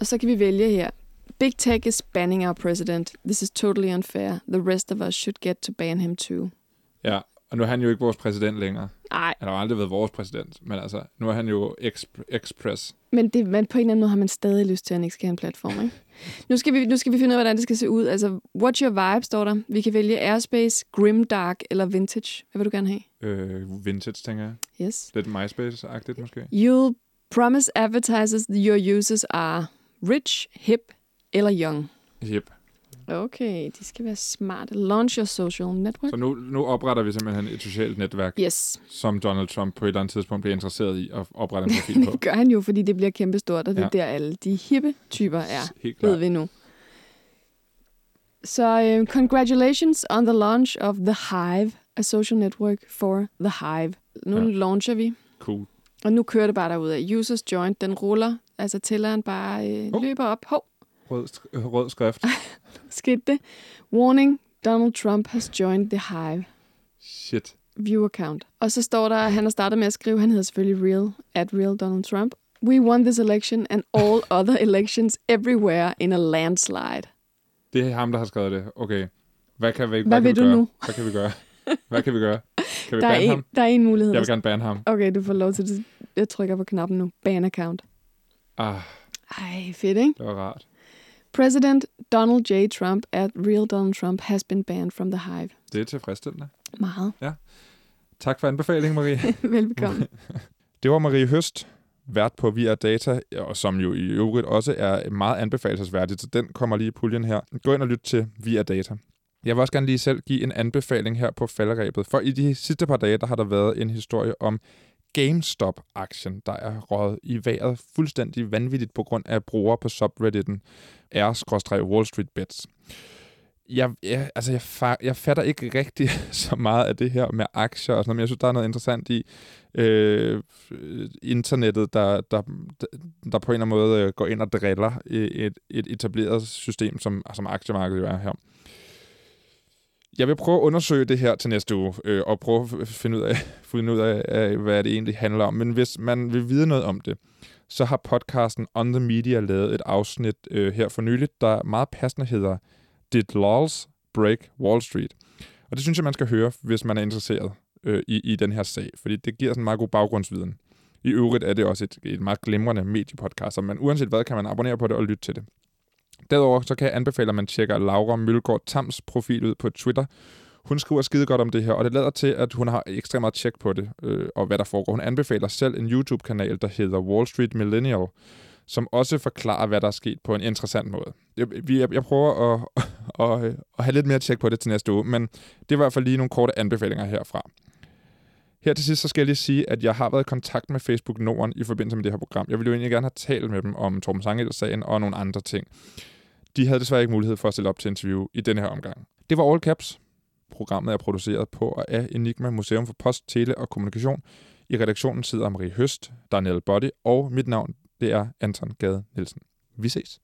og så kan vi vælge her. Big Tech is banning our president. This is totally unfair. The rest of us should get to ban him too. Ja, og nu er han jo ikke vores præsident længere. Nej, Han har aldrig været vores præsident, men altså, nu er han jo exp- express. men, det, men på en eller anden måde har man stadig lyst til, at han ikke skal have en platform, ikke? [LAUGHS] Nu skal, vi, nu skal vi finde ud af, hvordan det skal se ud. Altså, what's your vibe, står der. Vi kan vælge airspace, grimdark eller vintage. Hvad vil du gerne have? Øh, vintage, tænker jeg. Yes. Lidt MySpace-agtigt måske. You'll promise advertisers that your users are rich, hip eller young. Yep. Okay, de skal være smarte. Launch your social network. Så nu, nu opretter vi simpelthen et socialt netværk, Yes, som Donald Trump på et eller andet tidspunkt bliver interesseret i at oprette en profil [LAUGHS] på. det gør han jo, fordi det bliver kæmpestort, og det er Ja. der alle de hippe typer er, Helt ved vi nu. Så uh, congratulations on the launch of The Hive, a social network for The Hive. Nu Ja. launcher vi, Cool. og nu kører det bare derud af. Users joined, den ruller, altså tælleren bare øh, Hov. løber op. Hov, Rød, rød skrift. [LAUGHS] skete det. Warning, Donald Trump has joined The Hive. Shit. View account. Og så står der, at han har startet med at skrive, han hedder selvfølgelig Real, at Real Donald Trump. We won this election and all [LAUGHS] other elections everywhere in a landslide. Det er ham, der har skrevet det. Okay. Hvad kan vi, Hvad kan vil vi du gøre? nu? Hvad kan vi gøre? Hvad kan vi gøre? Kan vi Der er, en, ham? der er en mulighed. Jeg vil gerne bande ham. Okay, du får lov til det. Jeg trykker på knappen nu. Ban account. Ah, Ej, fedt, ikke? det var rart. President Donald J. Trump at Real Donald Trump has been banned from the hive. Det er tilfredsstillende. Meget. Tak for anbefalingen, Marie. [LAUGHS] Velbekomme. [LAUGHS] Det var Marie Høst, vært på Via Data, og som jo i øvrigt også er meget anbefalesværdigt, så den kommer lige i puljen her. Gå ind og lyt til Via Data. Jeg vil også gerne lige selv give en anbefaling her på falderæbet, for i de sidste par dage, der har der været en historie om GameStop-aktien, der er røget i vejret fuldstændig vanvittigt på grund af brugere på subredditen r-wall street bets. Jeg, jeg, altså jeg, fa- jeg fatter ikke rigtig [LAUGHS] så meget af det her med aktier og sådan noget, men jeg synes, der er noget interessant i øh, internettet, der, der, der på en eller anden måde øh, går ind og driller øh, et, et etableret system, som, som aktiemarkedet jo er her. Jeg vil prøve at undersøge det her til næste uge, øh, og prøve at finde ud, af, [LAUGHS] finde ud af, af, hvad det egentlig handler om. Men hvis man vil vide noget om det, så har podcasten On The Media lavet et afsnit øh, her for nyligt, der meget passende hedder Did Laws Break Wall Street? Og det synes jeg, man skal høre, hvis man er interesseret øh, i, i den her sag, fordi det giver sådan en meget god baggrundsviden. I øvrigt er det også et, et meget glimrende mediepodcast, men man uanset hvad, kan man abonnere på det og lytte til det. Derudover så kan jeg anbefale, at man tjekker Laura Mølgaard Tams profil ud på Twitter. Hun skriver skide godt om det her, og det lader til, at hun har ekstremt meget tjek på det, øh, og hvad der foregår. Hun anbefaler selv en YouTube-kanal, der hedder Wall Street Millennial, som også forklarer, hvad der er sket på en interessant måde. Jeg, jeg, jeg prøver at, at, [LAUGHS] at, at have lidt mere tjek på det til næste uge, men det var i hvert fald lige nogle korte anbefalinger herfra. Her til sidst så skal jeg lige sige, at jeg har været i kontakt med Facebook Norden i forbindelse med det her program. Jeg ville jo egentlig gerne have talt med dem om Torben Sangel-sagen og nogle andre ting. De havde desværre ikke mulighed for at stille op til interview i denne her omgang. Det var All Caps. Programmet er produceret på og af Enigma Museum for Post, Tele og Kommunikation. I redaktionen sidder Marie Høst, Daniel Body og mit navn det er Anton Gade Nielsen. Vi ses.